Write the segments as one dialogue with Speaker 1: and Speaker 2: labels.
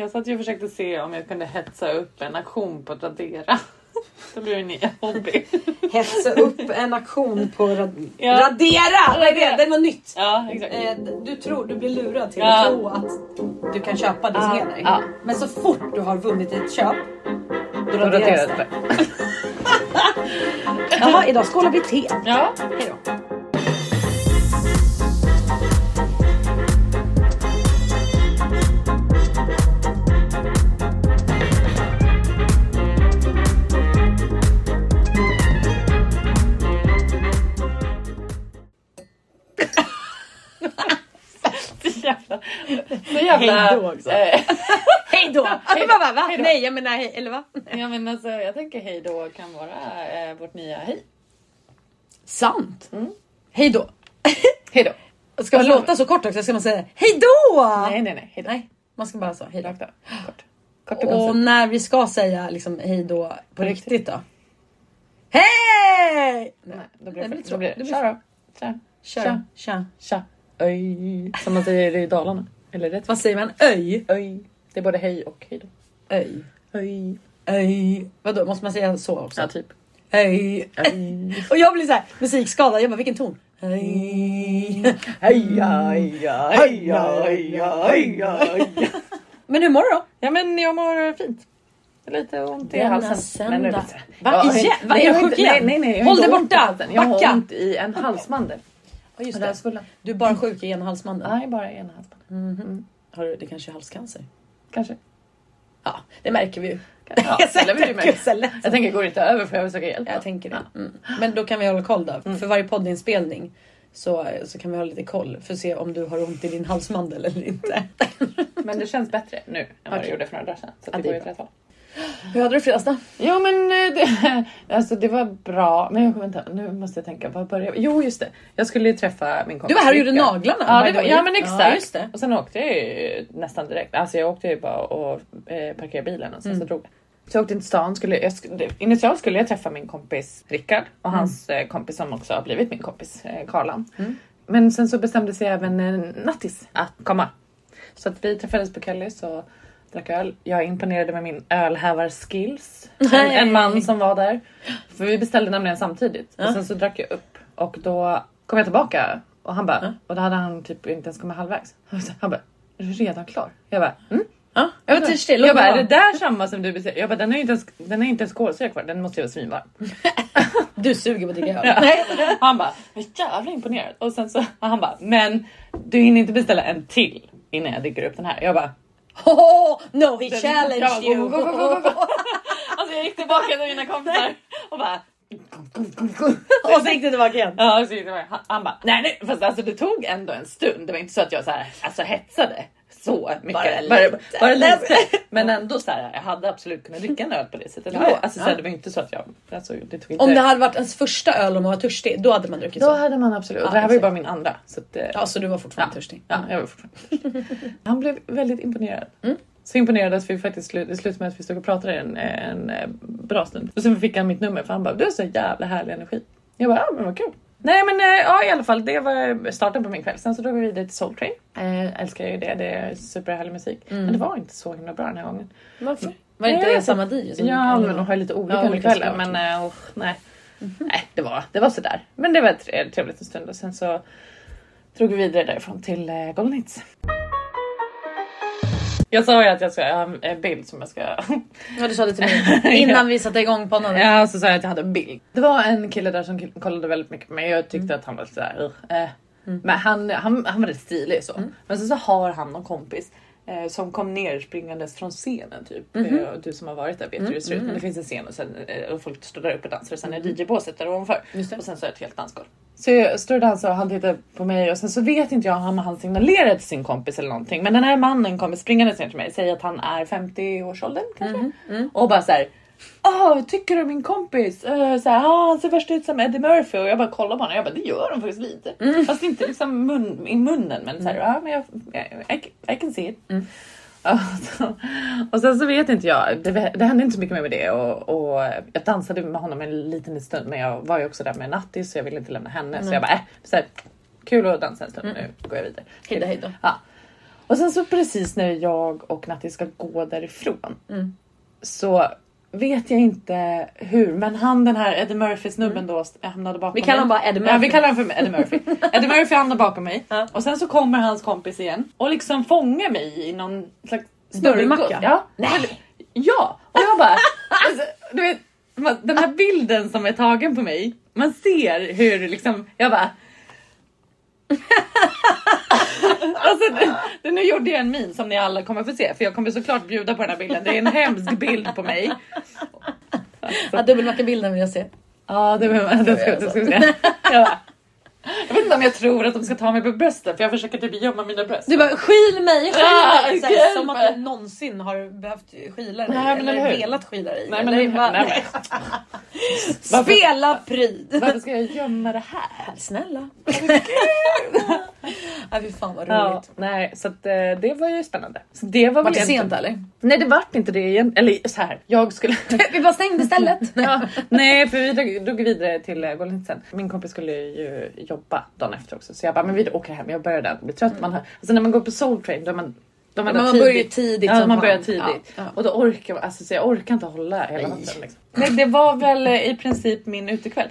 Speaker 1: Jag satt ju och försökte se om jag kunde hetsa upp en aktion på Tradera. Det blir en ny hobby.
Speaker 2: Hetsa upp en aktion på rad-
Speaker 1: Ja.
Speaker 2: Radera! Vad är det? Det är något nytt.
Speaker 1: Ja, exakt.
Speaker 2: Eh, du, tror, du blir lurad till
Speaker 1: Ja.
Speaker 2: att tro att du kan köpa det som
Speaker 1: Ja, ja.
Speaker 2: Men så fort du har vunnit ett köp, då raderas det. Jaha, idag skålar vi te.
Speaker 1: Ja.
Speaker 2: Hej
Speaker 1: jävla...
Speaker 2: Hej då också.
Speaker 1: eh,
Speaker 2: Hej då!
Speaker 1: Hej då.
Speaker 2: Va, va?
Speaker 1: Hej då.
Speaker 2: Nej, jag menar hej, eller va?
Speaker 1: Ja men alltså jag tänker hej då kan vara eh, vårt nya hej.
Speaker 2: Sant.
Speaker 1: Mm.
Speaker 2: Hej då.
Speaker 1: Hej då.
Speaker 2: Ska man låta så kort också ska man säga hej då!
Speaker 1: Nej nej nej. Hej då.
Speaker 2: Nej, man ska bara så hej då.
Speaker 1: Kort. Kort och
Speaker 2: Och när vi ska säga liksom hej då på
Speaker 1: På
Speaker 2: riktigt,
Speaker 1: riktigt.
Speaker 2: då. Hej!
Speaker 1: Nej, då blir det,
Speaker 2: men
Speaker 1: då blir
Speaker 2: det
Speaker 1: Tja då. Tja.
Speaker 2: Kör.
Speaker 1: Tja.
Speaker 2: Tja.
Speaker 1: Tja. Öj. Som man säger i Dalarna. Eller rätt?
Speaker 2: Vad säger man? Öj?
Speaker 1: Öj. Det är både hej och hej då.
Speaker 2: Öj.
Speaker 1: Öj.
Speaker 2: Öj. Vadå, måste man säga så också?
Speaker 1: Ja typ.
Speaker 2: Öj.
Speaker 1: Öj.
Speaker 2: Och jag blir så här musikskadad. Jag bara, vilken ton? Öj.
Speaker 1: Heja, heja, heja, heja, heja, heja.
Speaker 2: Men hur mår du då?
Speaker 1: Ja men jag mår fint. Lite ont i
Speaker 2: Denna
Speaker 1: halsen.
Speaker 2: söndag.
Speaker 1: Men,
Speaker 2: Va?
Speaker 1: Ja,
Speaker 2: Igen? Va, är du sjuk igen?
Speaker 1: Nej, nej, nej.
Speaker 2: Håll dig
Speaker 1: i
Speaker 2: borta.
Speaker 1: halsen. Jag
Speaker 2: Backa.
Speaker 1: har ont i en halsmandel.
Speaker 2: Ja just det. Du är bara sjuk i ena halsmandeln.
Speaker 1: Nej, bara ena halsmandel.
Speaker 2: Har du, det kanske är halscancer?
Speaker 1: Kanske.
Speaker 2: Ja, det märker vi ju.
Speaker 1: Ja, eller?
Speaker 2: Så lätt.
Speaker 1: Jag tänker, går det inte över för jag söka hjälp?
Speaker 2: Jag tänker det. Mm. Men då kan vi hålla koll då. För varje poddinspelning så, så kan vi ha lite koll för att se om du har ont i din halsmandel eller inte.
Speaker 1: Men det känns bättre nu än vad det gjorde för några dagar sedan. Så
Speaker 2: Ja, det
Speaker 1: det går åt rätt håll.
Speaker 2: Hur hade du fredags då?
Speaker 1: Ja men eh, det, alltså, det var bra. Men jag, nu måste jag tänka. Vad började Jo just det. Jag skulle ju träffa min kompis
Speaker 2: Du var här och gjorde naglarna.
Speaker 1: Ja, det var, ja men exakt.
Speaker 2: Ja.
Speaker 1: Och sen åkte jag ju nästan direkt. Alltså jag åkte ju bara och eh, parkerade bilen och sen
Speaker 2: Mm.
Speaker 1: så drog jag. Så jag åkte till stan. Skulle, jag, initialt skulle jag träffa min kompis Rickard och
Speaker 2: Mm.
Speaker 1: hans eh, kompis som också har blivit min kompis eh, Karlan. Men sen så bestämde sig även eh, Nattis att komma. Så att vi träffades på Kellys och drack öl. Jag imponerade med min ölhävar-skills. En, en man som var där. För vi beställde nämligen samtidigt. Och sen så drack jag upp och då kom jag tillbaka och han bara, och då hade han typ inte ens kommit halvvägs. Han bara, är du redan klar? Jag bara, mm.
Speaker 2: Ja, jag var törstig.
Speaker 1: Jag bara, är det där samma som du beställde? Jag bara, den är inte ens, den är inte ens kolsyra kvar, den måste ju vara svinvarm.
Speaker 2: Du suger på att dricka öl.
Speaker 1: Ja. Han bara, jag är jävla imponerad. Och sen så, han bara, men du hinner inte beställa en till innan jag dricker upp den här. Jag bara,
Speaker 2: Oh, no, he challenged
Speaker 1: Ja,
Speaker 2: you.
Speaker 1: go, go, go, go. Alltså jag gick tillbaka till mina kompisar och bara,
Speaker 2: Och så gick du tillbaka igen.
Speaker 1: Ja, så gick bara- han, han bara, nej nej, fast alltså det tog ändå en stund. Det var inte så att jag så här, alltså hetsade så mycket.
Speaker 2: Bara
Speaker 1: bara,
Speaker 2: lite.
Speaker 1: bara lite. Men ändå så här, jag hade absolut kunnat dricka en öl på det sättet.
Speaker 2: Ja.
Speaker 1: Alltså, så här, det var inte så att jag, alltså, det tog inte.
Speaker 2: Om det hade varit ens första öl och man var törstig, då hade man druckit
Speaker 1: Då
Speaker 2: så.
Speaker 1: hade man absolut,
Speaker 2: Ja,
Speaker 1: det här var ju bara min andra. Så att, eh,
Speaker 2: Ja, så du var fortfarande
Speaker 1: Ja.
Speaker 2: törstig.
Speaker 1: Ja, jag var fortfarande Han blev väldigt imponerad.
Speaker 2: Mm.
Speaker 1: Så imponerad att vi faktiskt slut, det slutade med att vi stod och pratade en, en, eh, bra stund. Och sen fick han mitt nummer för han bara du har så jävla härlig energi. Jag bara ja men vad kul. Nej men eh, ja i alla fall det var starten på min kväll. Sen så drog vi vidare till Soul Train. Eh, älskar ju det, det är superhärlig musik.
Speaker 2: Mm.
Speaker 1: Men det var inte så himla bra den här gången.
Speaker 2: Varför? Var det inte samma DJ? som-
Speaker 1: Ja men de har ju lite olika
Speaker 2: Ja,
Speaker 1: under
Speaker 2: olika
Speaker 1: kvällen.
Speaker 2: såklart.
Speaker 1: Men eh, usch, nej. nej det, var, det var sådär. Men det var tre- trevligt en stund och sen så drog vi vidare därifrån till Golden Hits. Jag sa ju att jag ska ha en- en bild som jag ska...
Speaker 2: Ja, du sa det till mig innan vi satte igång podden.
Speaker 1: ja, så sa jag att jag hade en bild. Det var en kille där som kollade väldigt mycket på mig. Jag tyckte att han var sådär... Uh, Men han, han, han var rätt stilig så. Men sen så har han någon kompis eh, som kom ner springandes från scenen typ. Eh, och du som har varit där vet hur det ser ut. Men det finns en scen och, sen, eh, och folk står där uppe och dansar och sen är DJ-båset där ovanför. Och sen så är det ett helt dansgolv. Så jag står och dansar och han tittar på mig och sen så vet inte jag om han signalerar till sin kompis eller någonting. Men den här mannen kommer springandes ner till mig, säger att han är 50-årsåldern kanske. Och bara så här. Åh, vad tycker du min kompis? Uh, så här, ah, han ser värst ut som Eddie Murphy och jag bara kollar på honom jag bara det gör han faktiskt lite. Fast inte liksom mun, i munnen men så här, ja men jag, I, I, I can see it. Så- och sen så vet inte jag, det, det hände inte så mycket mer med det och, och jag dansade med honom en liten stund men jag var ju också där med Nattis så jag ville inte lämna henne så jag bara äh, så här, kul att dansa en stund nu går jag vidare.
Speaker 2: Hej då, hej då.
Speaker 1: Ja. Och sen så precis när jag och Natti ska gå därifrån
Speaker 2: Mm.
Speaker 1: så vet jag inte hur, men han den här Eddie Murphy snubben då hamnade bakom
Speaker 2: Mm. Vi kallar
Speaker 1: mig.
Speaker 2: honom bara Eddie
Speaker 1: Ja, vi
Speaker 2: Murphy.
Speaker 1: kallar honom för Eddie Murphy. Eddie Murphy hamnar bakom mig
Speaker 2: Ja.
Speaker 1: och sen så kommer hans kompis igen och liksom fångar mig i någon slags smörgås. Ja.
Speaker 2: Nej.
Speaker 1: Ja, och jag bara, alltså, du vet, den här bilden som är tagen på mig, man ser hur liksom, jag bara Alltså, det, det, nu gjorde jag en min som ni alla kommer få se för jag kommer såklart bjuda på den här bilden. Det är en hemsk bild på mig.
Speaker 2: Ja, dubbelmacka-bilden vill jag se.
Speaker 1: Ja, det, det, det, ska, det ska vi se. Jag vet inte om jag tror att de ska ta mig på bröstet för jag försöker typ gömma mina bröst.
Speaker 2: Du bara skyl mig, skyl
Speaker 1: Ah,
Speaker 2: mig! Så här,
Speaker 1: hjälp
Speaker 2: som att du någonsin har behövt skyla dig
Speaker 1: Nej, men
Speaker 2: eller
Speaker 1: hur?
Speaker 2: velat skyla dig.
Speaker 1: Nej, men, nej,
Speaker 2: bara,
Speaker 1: nej,
Speaker 2: Spela pryd!
Speaker 1: varför ska jag gömma det här?
Speaker 2: Snälla. Nej fy fan vad
Speaker 1: Ja,
Speaker 2: roligt.
Speaker 1: nej, så att, eh, det var ju spännande. Så det var
Speaker 2: Var det
Speaker 1: egentligen-
Speaker 2: sent eller?
Speaker 1: Nej, det vart inte det igen. Eller så här, jag skulle...
Speaker 2: Vi bara stängde stället.
Speaker 1: ja, nej, för vi drog, drog vidare till uh, Golden sen. Min kompis skulle ju jobba dagen efter också, så jag bara, men vi åker hem. Jag börjar där, blir trött. Man har, alltså när man går på Soul Train, då är man de
Speaker 2: Ja, man börjar ju tidigt
Speaker 1: Ja, man börjar tidigt.
Speaker 2: Ja, ja.
Speaker 1: Och då orkar man, alltså, så jag orkar inte hålla hela natten. Liksom. Nej, det var väl eh, i princip min utekväll.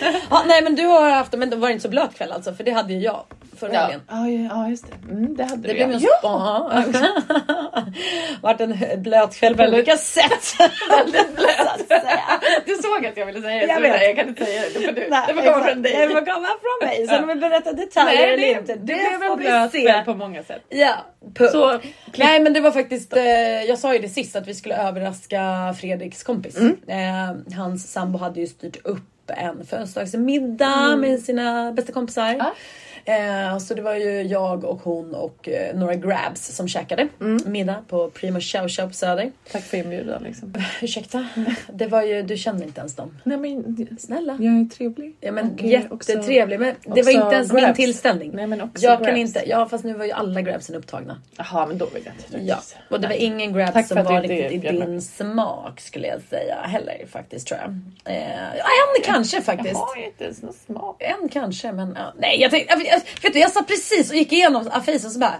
Speaker 2: Ja, nej men du har haft men det var inte så blöt kväll alltså för det hade ju jag förra
Speaker 1: Ja,
Speaker 2: helgen.
Speaker 1: ja, ja just det. Mm, det hade
Speaker 2: Det
Speaker 1: du
Speaker 2: blev
Speaker 1: ja.
Speaker 2: ja. Vart en blöt kväll på olika sätt. Väldigt blöt.
Speaker 1: Du såg att jag ville säga det,
Speaker 2: Jag vet.
Speaker 1: jag kan inte säga det. Det får, du,
Speaker 2: Nej,
Speaker 1: det får komma
Speaker 2: exakt.
Speaker 1: från dig.
Speaker 2: Det får komma från mig. Sen om vi berättar detaljer
Speaker 1: Nej,
Speaker 2: eller
Speaker 1: det,
Speaker 2: inte.
Speaker 1: det blev en blöt kväll på många sätt.
Speaker 2: Ja, punkt.
Speaker 1: Så,
Speaker 2: Nej men det var faktiskt, eh, jag sa ju det sist att vi skulle överraska Fredriks kompis.
Speaker 1: Mm.
Speaker 2: Eh, hans sambo hade ju styrt upp en födelsedagsmiddag med sina bästa kompisar.
Speaker 1: Mm. Ja.
Speaker 2: Eh, så det var ju jag och hon och eh, några grabs som käkade
Speaker 1: Mm.
Speaker 2: middag på Primo Chow Chow på Söder.
Speaker 1: tack för inbjudan liksom.
Speaker 2: Ursäkta? Det var ju, du kände inte ens dem.
Speaker 1: Nej men
Speaker 2: Snälla.
Speaker 1: jag är trevlig.
Speaker 2: Ja men
Speaker 1: eh,
Speaker 2: jättetrevlig men det var inte ens min
Speaker 1: grabs.
Speaker 2: tillställning.
Speaker 1: Nej men också
Speaker 2: jag kan
Speaker 1: grabs.
Speaker 2: inte, ja fast nu var ju alla grabsen upptagna.
Speaker 1: Jaha men då vill jag inte.
Speaker 2: Ja, och det var ingen grabs
Speaker 1: Tack
Speaker 2: som var riktigt i din smak skulle jag säga heller faktiskt tror jag. Eh, en kanske faktiskt.
Speaker 1: Jag har inte ens någon smak.
Speaker 2: En kanske men ja. nej jag tänkte, vet du, jag satt precis och gick igenom affisen och så bara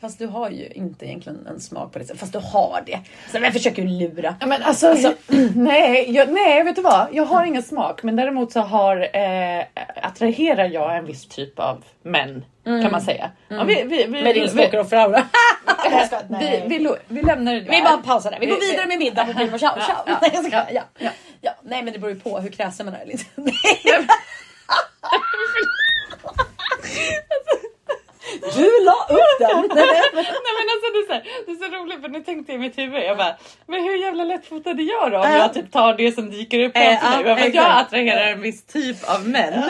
Speaker 2: Fast du har ju inte egentligen en smak på det. Fast du har det. Så jag försöker ju lura.
Speaker 1: Ja, men alltså, nej, jag, nej, vet du vad? Jag har ingen smak, men däremot så har eh, attraherar jag en viss typ av män kan man säga. Ja, vi, vi, vi,
Speaker 2: Med din
Speaker 1: vi,
Speaker 2: stalker-aura.
Speaker 1: vi, vi, vi, vi lämnar det
Speaker 2: Vi
Speaker 1: där.
Speaker 2: bara pausar där. Vi går
Speaker 1: Vi-
Speaker 2: vidare med middag på Chow.
Speaker 1: Ja,
Speaker 2: skojar.
Speaker 1: ja,
Speaker 2: ja, ja. Nej men det beror ju på hur kräsen man är. Liksom. Du la upp den!
Speaker 1: Nej men alltså det är, så här, det är så roligt för nu tänkte jag i mitt huvud, jag bara, men hur jävla lättfotad är jag då om
Speaker 2: Ja.
Speaker 1: jag typ tar det som dyker upp framför mig?
Speaker 2: ja,
Speaker 1: För att
Speaker 2: exakt.
Speaker 1: jag attraherar en viss typ av män.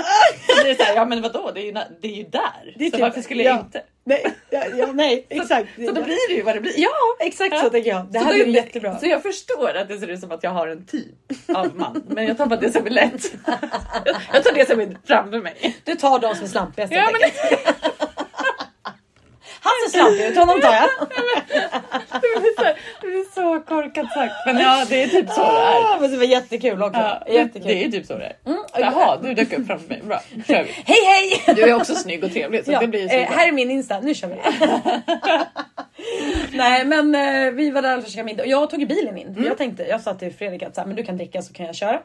Speaker 1: Så det är så här, ja men vadå, det är ju, det är ju där.
Speaker 2: Det är
Speaker 1: så
Speaker 2: typ-
Speaker 1: varför skulle jag
Speaker 2: ja.
Speaker 1: inte?
Speaker 2: Nej, ja, ja, nej exakt.
Speaker 1: Så då blir det ju vad det blir.
Speaker 2: Ja exakt så tänker jag. Det
Speaker 1: Så
Speaker 2: här blir jättebra.
Speaker 1: Så jag förstår att det ser ut som att jag har en typ av man, men jag tar bara det som är lätt. Jag tar det som är framför mig.
Speaker 2: Du tar de som är slampigast
Speaker 1: Ja, men.
Speaker 2: Han ser slampig ut, honom tar jag.
Speaker 1: det, blir så, så korkat sagt, men ja det är typ så det är.
Speaker 2: Ah, Men det var jättekul också.
Speaker 1: Ja, det,
Speaker 2: jättekul.
Speaker 1: det är typ så det är.
Speaker 2: Mm.
Speaker 1: Jaha, du dök upp framför mig. Bra, kör vi.
Speaker 2: Hej hej!
Speaker 1: Du är också snygg och trevlig så
Speaker 2: Ja,
Speaker 1: det blir ju
Speaker 2: eh,
Speaker 1: så
Speaker 2: här är min Insta, nu kör vi. Nej men eh, vi var där och käkade middag och jag tog bilen in.
Speaker 1: Mm.
Speaker 2: Jag tänkte, jag sa till Fredrik att så här, men du kan dricka så kan jag köra.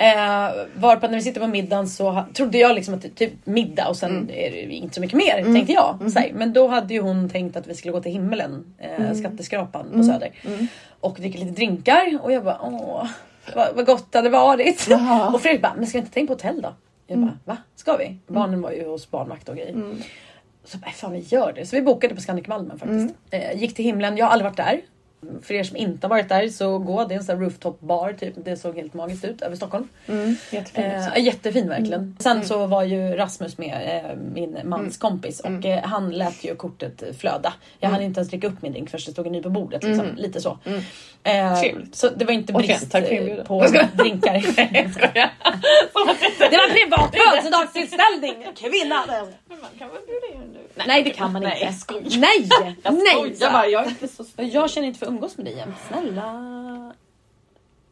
Speaker 2: Eh, varpå när vi sitter på middagen så trodde jag liksom att typ middag och sen
Speaker 1: Mm.
Speaker 2: är det inte så mycket mer tänkte jag. Här, men då hade ju hon tänkt att vi skulle gå till himmelen, eh,
Speaker 1: Mm.
Speaker 2: skatteskrapan på Söder. Och dricka lite drinkar och jag bara åh vad, vad gott det hade varit.
Speaker 1: Jaha.
Speaker 2: och Fredrik bara, men ska vi inte ta in på hotell då? Jag bara, va? Ska vi? Barnen var ju hos barnvakt och grejer. Så bara, fan vi gör det. Så vi bokade på Scandic Malmen faktiskt. Eh, gick till himlen, jag har aldrig varit där. För er som inte har varit där så gå, det är en sån rooftop bar typ. Det såg helt magiskt ut över Stockholm.
Speaker 1: Mm, jättefin.
Speaker 2: Eh, jättefin verkligen. Sen så var ju Rasmus med, eh, min mans kompis och eh, han lät ju kortet flöda. Jag hann inte ens dricka upp min drink förrän det stod en ny på bordet. Liksom. Lite så. Eh,
Speaker 1: Trevligt.
Speaker 2: så det var inte brist
Speaker 1: för
Speaker 2: eh, på drinkar.
Speaker 1: Jag det
Speaker 2: var en privat födelsedagstillställning! Kvinna!
Speaker 1: Men man kan väl bjuda in nu?
Speaker 2: Nej det kan man
Speaker 1: Nej,
Speaker 2: inte.
Speaker 1: jag skojar.
Speaker 2: Nej!
Speaker 1: Jag
Speaker 2: Nej!
Speaker 1: skojar bara, jag är inte så
Speaker 2: Jag känner inte för umgås med dig jämt. Snälla.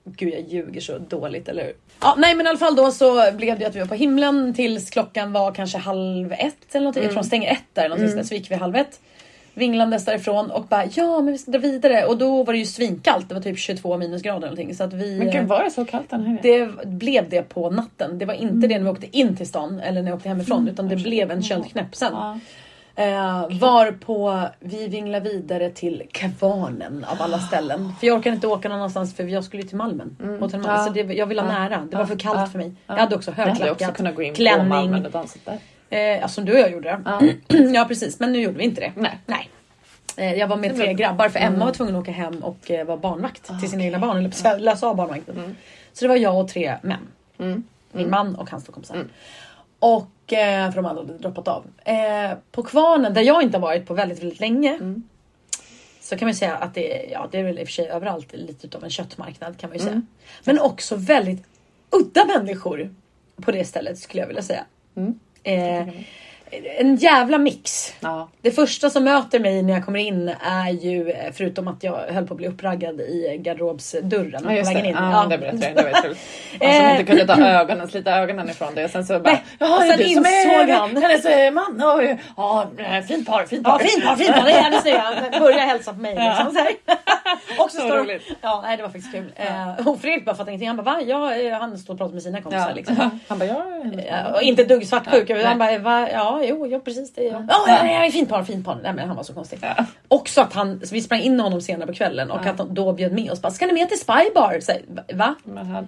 Speaker 2: Gud jag ljuger så dåligt eller hur? Ja, nej men i alla fall då så blev det att vi var på himlen tills klockan var kanske halv ett eller någonting. Jag tror de stänger ett där eller någonting mm. så gick vi halv ett. Vinglandes därifrån och bara ja men vi ska dra vidare och då var det ju svinkallt. Det var typ 22 minusgrader eller någonting. Så att vi,
Speaker 1: men gud var det så kallt den här
Speaker 2: Det blev det på natten. Det var inte mm. det när vi åkte in till stan eller när vi åkte hemifrån mm. utan det blev en köldknäpp sen. Ja. Eh, var på vi vinglar vidare till Kvarnen av alla ställen. För jag orkade inte åka någon annanstans för jag skulle till Malmen. Mm. Malmen. Ja. Så det, jag ville ha nära. Det var för kallt ja. för mig. Jag hade också högklackat. Hade också
Speaker 1: kunnat gå in klänning. på Malmen och dansat där.
Speaker 2: Eh, som du och jag gjorde. Ja. ja precis men nu gjorde vi inte det.
Speaker 1: Nej.
Speaker 2: Nej. Eh, jag var med tre grabbar för Emma mm. var tvungen att åka hem och eh, vara barnvakt okay. till sina egna barn. Eller lösa av barnvakten. Mm. Så det var jag och tre män. Mm. Min mm. man och hans två kompisar. Mm. Och, eh, för de andra hade droppat av. Eh, på Kvarnen, där jag inte har varit på väldigt, väldigt länge. Mm. Så kan man säga att det är, ja, det är väl i och för sig överallt lite av en köttmarknad kan man ju säga. Mm. Men också väldigt udda människor på det stället skulle jag vilja säga. Mm. Eh, en jävla mix. Ja. Det första som möter mig när jag kommer in är ju, förutom att jag höll på att bli uppraggad i garderobsdörren
Speaker 1: ja, på vägen in. Ja, ja. det berättade jag. Det var kul. Han som inte kunde ta ögonen, slita ögonen ifrån det. Och sen så bara,
Speaker 2: ja, sen insåg är, han.
Speaker 1: Hennes eh, man. Och, ja, fint par, fint par.
Speaker 2: Ja, fint par, fint par. Det är hennes nya. Han börjar hälsa på mig. Liksom, så och så, så står roligt. Ja, nej, det var faktiskt kul. Ja. Och Fredrik bara fattade ingenting. Han bara, va? Ja, eh, han står och pratar med sina kompisar. Liksom.
Speaker 1: Han bara,
Speaker 2: ja. Och inte ett dugg svartsjuk. Han bara, va? Ja, jo, jo precis det är jag. Ja, ja, ja, fint par, fint par. Nej men han var så konstig. Ja. Också att han, vi sprang in honom senare på kvällen och ja. att han då bjöd med oss. Bara, Ska ni med till Spybar? Så, va?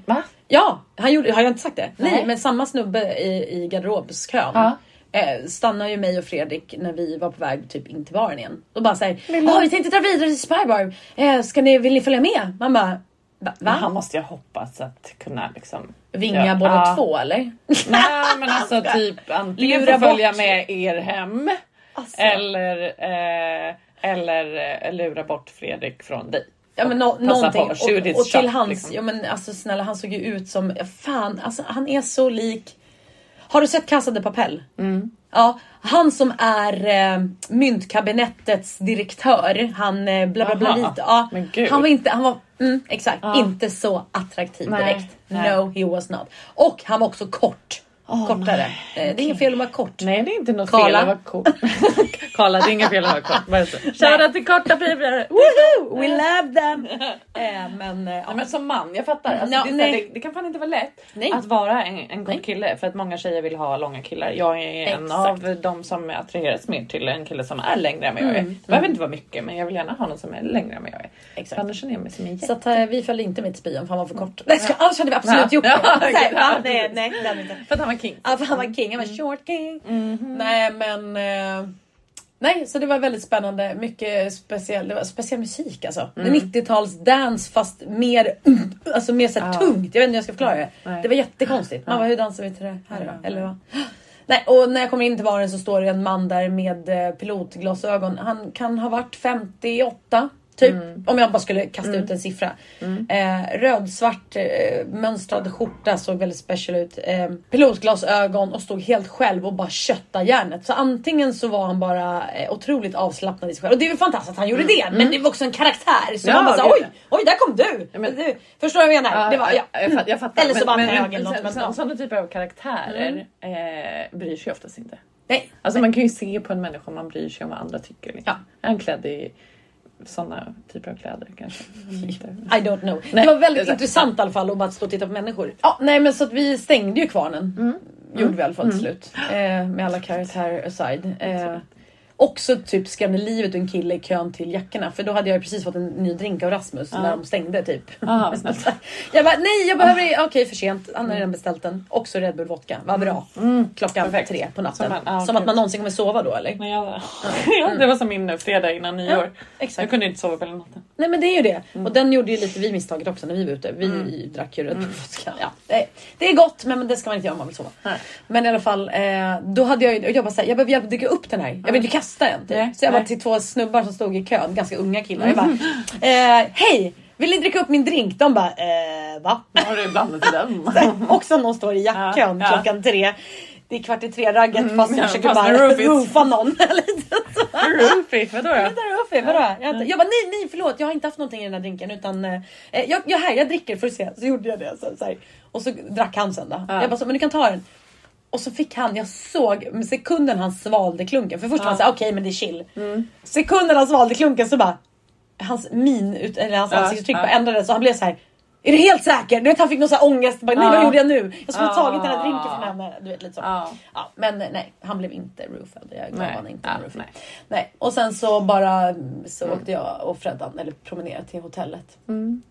Speaker 1: va?
Speaker 2: Ja, han gjorde, har jag inte sagt det? Nej, Nej men samma snubbe i, i garderobskön. Ja. Eh, stannar ju mig och Fredrik när vi var på väg typ in till baren igen. Och bara oh, vi tänkte dra vidare till Spybar. Eh, ska ni, vill ni följa med? Man bara
Speaker 1: Va? Men han måste ju hoppas att kunna liksom...
Speaker 2: Vinga ja, båda ja. två eller?
Speaker 1: Nej men alltså typ antingen få följa med er hem. Alltså. Eller, eh, eller eh, lura bort Fredrik från dig.
Speaker 2: Ja men no någonting. På, och, och, till hans, liksom. ja men alltså snälla han såg ju ut som, fan alltså han är så lik. Har du sett Casa de Papel? Mm. Ja, han som är eh, myntkabinettets direktör, han eh, bla bla bla lite. Ja, han var inte, han var Mm, exakt, ja. inte så attraktiv direkt. Nej. No he was not. Och han var också kort. Oh, kortare. Nej. Eh, det är inget fel att vara kort.
Speaker 1: Nej det är inte något Kala. fel att vara kort. Karla det är inget fel att vara kort. Shoutout till korta pipor.
Speaker 2: We love them! eh, men, eh,
Speaker 1: ja. men som man, jag fattar. Alltså, no, det, det, det, kan fan inte vara lätt nej. att vara en, en kort kille för att många tjejer vill ha långa killar. Jag är en Exakt. av de som attraheras mer till en kille som är längre än vad jag är. Mm. Det behöver mm. inte vara mycket men jag vill gärna ha någon som är längre än vad jag är. Exakt. Annars känner jag mig som en jätte.
Speaker 2: Så att, vi följde inte till spion för han var för kort. Nej, annars hade vi absolut gjort det. nej, nej, nej,
Speaker 1: För att han var king.
Speaker 2: Ja, för han var king. Han var mm. short king. Mm -hmm. Nej men uh, Nej, så det var väldigt spännande. Mycket speciell, det var speciell musik alltså. Mm. 90-tals dance fast mer, alltså mer så ja. tungt. Jag vet inte hur jag ska förklara det. Nej. Det var jättekonstigt. Man bara, hur dansar vi till det här då? Eller vad? Nej, och när jag kommer in till baren så står det en man där med eh, pilotglasögon. Han kan ha varit 58 Typ, mm. om jag bara skulle kasta mm. ut en siffra. Mm. Eh, röd-svart eh, mönstrad skjorta såg väldigt special ut. Eh, pilotglasögon och stod helt själv och bara kötta järnet. Så antingen så var han bara eh, otroligt avslappnad i sig själv. Och det är väl fantastiskt att han gjorde mm. det. Men mm. det var också en karaktär. Så ja, man bara så, oj, oj där kom du! Ja, men, du förstår du vad jag menar? Ja, det var, ja.
Speaker 1: Jag, jag, fattar.
Speaker 2: Eller så var han hög eller något.
Speaker 1: Men, sådana typer av karaktärer mm. eh, bryr sig oftast inte. Nej. Alltså man kan ju se på en människa om man bryr sig om vad andra tycker. Liksom. Ja. Han klädd i sådana typer av kläder kanske.
Speaker 2: I don't know. Nej, det var väldigt det intressant i alla fall att bara stå och titta på människor. Ja, nej men så att vi stängde ju kvarnen. Mm. Gjorde mm. vi i alla fall till mm. slut. Eh, med alla karaktärer aside. Eh, också typ skrämde livet ur en kille i kön till jackorna. För då hade jag precis fått en ny drink av Rasmus när de stängde typ.
Speaker 1: Ah,
Speaker 2: jag bara nej jag behöver Okej okay, för sent. Han har redan beställt den. Också Red Bull vodka. Vad bra. Mm. mm. Klockan Perfekt. tre på natten. Som, man, ah, som att man någonsin kommer sova då eller?
Speaker 1: Nej, jag, ja, det var som min fredag innan nyår. Ja, exakt. Jag kunde inte sova på hela natten.
Speaker 2: Nej men det är ju det. Mm. Och den gjorde ju lite vi misstaget också när vi var ute. Vi mm. drack ju Red Bull vodka. Ja, det, det, är gott men det ska man inte göra om man vill sova. Nej. Men i alla fall. Eh, då hade jag, jag bara såhär, jag behöver dyka upp den här. Jag vill kasta den. Typ. Så jag bara till två snubbar som stod i kön, ganska unga killar. Jag bara, eh, hej! Vill ni dricka upp min drink? De bara, eh, va?
Speaker 1: Har du blandat i den?
Speaker 2: Också någon står i jackkön ja, ja. klockan tre. Det är kvart i tre ragget mm, fast jag försöker bara roofa någon.
Speaker 1: Roofie, vadå då?
Speaker 2: kaffe, vadå? Jag, har inte, jag bara nej, nej förlåt jag har inte haft någonting i den här drinken utan eh, jag, jag, här, jag dricker för att se. Så gjorde jag det. Så, så här. Och så drack han sen då.
Speaker 1: Ja.
Speaker 2: Jag bara så, men du kan ta den. Och så fick han, jag såg sekunden han svalde klunken. För först var han såhär, okej men det är chill. Sekunden han svalde klunken så bara, hans min, ut, eller hans
Speaker 1: Ja,
Speaker 2: ansiktsuttryck
Speaker 1: ja.
Speaker 2: bara ändrades så han blev så här. Är du helt säker? Du vet han fick någon sån här ångest. Bara, nej
Speaker 1: Ja.
Speaker 2: vad gjorde jag nu? Jag skulle ha
Speaker 1: Ja.
Speaker 2: tagit den här drinken från henne. Du vet lite så.
Speaker 1: Ja.
Speaker 2: Ja, men nej, han blev inte roofed. Jag
Speaker 1: Nej.
Speaker 2: han inte
Speaker 1: Ja, nej.
Speaker 2: Nej. Och sen så bara mm, så åkte jag och Freddan, eller promenerade till hotellet.
Speaker 1: Mm.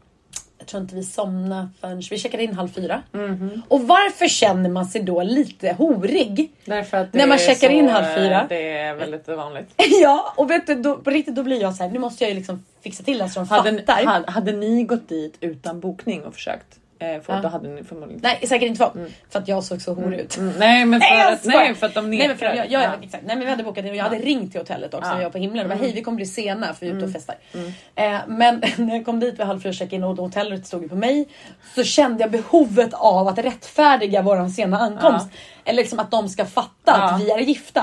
Speaker 2: Jag tror inte vi somnade förrän vi checkade in halv fyra.
Speaker 1: Mhm.
Speaker 2: Och varför känner man sig då lite horig?
Speaker 1: Därför att
Speaker 2: När man checkar
Speaker 1: så,
Speaker 2: in halv fyra.
Speaker 1: eh, Det är väldigt vanligt.
Speaker 2: ja, och vet du, då, på riktigt då blir jag så här, nu måste jag ju liksom fixa till det så de
Speaker 1: Hade,
Speaker 2: fattar.
Speaker 1: hade, hade ni gått dit utan bokning och försökt? Eh, för
Speaker 2: Ja.
Speaker 1: då hade ni förmodligen
Speaker 2: Nej, säkert inte för, för att jag såg så horig ut.
Speaker 1: Mm, nej men för
Speaker 2: Nej,
Speaker 1: att, nej för att de
Speaker 2: Nej men
Speaker 1: nekar.
Speaker 2: jag, jag,
Speaker 1: Ja.
Speaker 2: exakt. Nej men vi hade bokat in och jag hade ringt till hotellet också
Speaker 1: Ja.
Speaker 2: när jag var på himlen och bara hej vi kommer bli sena för vi är ute och
Speaker 1: Mm.
Speaker 2: festar. Eh, men när jag kom dit vid halv fyra och checkade in och hotellet stod ju på mig så kände jag behovet av att rättfärdiga våran sena ankomst. Eller liksom att de ska fatta att vi är gifta.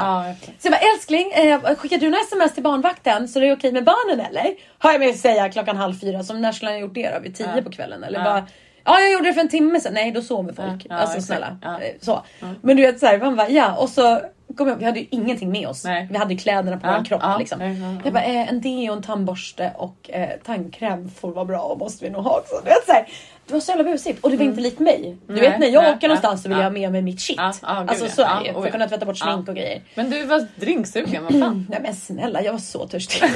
Speaker 2: Så jag bara älskling, eh, skickar du några sms till barnvakten så det är okej med barnen eller? Har jag mig att säga klockan halv fyra, som när skulle han ha gjort det då? Vid tio på kvällen? Eller bara Ja jag gjorde det för en timme sedan. Nej då sover folk.
Speaker 1: Ja,
Speaker 2: alltså snälla. Eh, Så. Men du vet såhär, man bara ja och så kom jag, vi hade ju ingenting med oss.
Speaker 1: Nej.
Speaker 2: Vi hade kläderna på
Speaker 1: Ja,
Speaker 2: vår kropp
Speaker 1: ja,
Speaker 2: liksom.
Speaker 1: ja, ja, ja.
Speaker 2: Jag bara eh, en deo, en tandborste och eh, tandkräm får vara bra och måste vi nog ha också. Du vet, såhär, det var så jävla busigt och det var inte likt mig. Du
Speaker 1: Nej,
Speaker 2: vet när jag
Speaker 1: nej,
Speaker 2: åker någonstans så vill
Speaker 1: ja.
Speaker 2: jag ha med mig mitt shit. Alltså så är det För att kunna tvätta bort smink och grejer.
Speaker 1: Men du var drinksugen, vad fan?
Speaker 2: Nej men snälla jag var så törstig.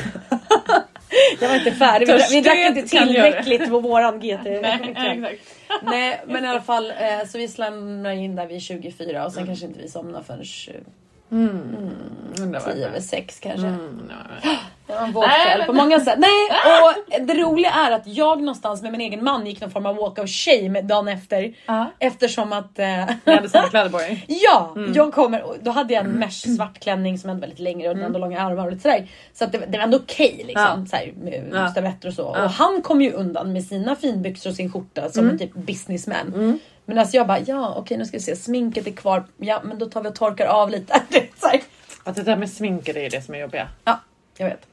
Speaker 2: jag var inte färdig. Vi, vi drack inte tillräckligt på våran GT.
Speaker 1: Nej.
Speaker 2: Nej men i alla fall eh, så vi slämnar in där vid 24 och sen kanske inte vi somnar förrän eh,
Speaker 1: Undrar
Speaker 2: 10 över
Speaker 1: varför.
Speaker 2: 6 kanske.
Speaker 1: Mm,
Speaker 2: en våt
Speaker 1: Nej,
Speaker 2: kväll
Speaker 1: men-
Speaker 2: på många sätt. Nej och det roliga är att jag någonstans med min egen man gick någon form av walk of shame dagen efter.
Speaker 1: Ja.
Speaker 2: Eftersom att eh,
Speaker 1: Ni hade samma kläder på er?
Speaker 2: Ja,
Speaker 1: Mm.
Speaker 2: jag kommer, då hade jag en mesh svart klänning som ändå var lite längre och den hade långa armar och lite sådär. Så att det, det var ändå okej liksom.
Speaker 1: Mm. Ja.
Speaker 2: Så här, med
Speaker 1: Ja.
Speaker 2: stövletter och så.
Speaker 1: Mm.
Speaker 2: Och han kom ju undan med sina finbyxor och sin skjorta som en typ businessman. Men alltså jag bara, ja okej nu ska vi se, sminket är kvar. Ja men då tar vi och torkar av lite. Det är så här.
Speaker 1: Att det där med sminket är det som är jobbiga.
Speaker 2: Ja, jag vet.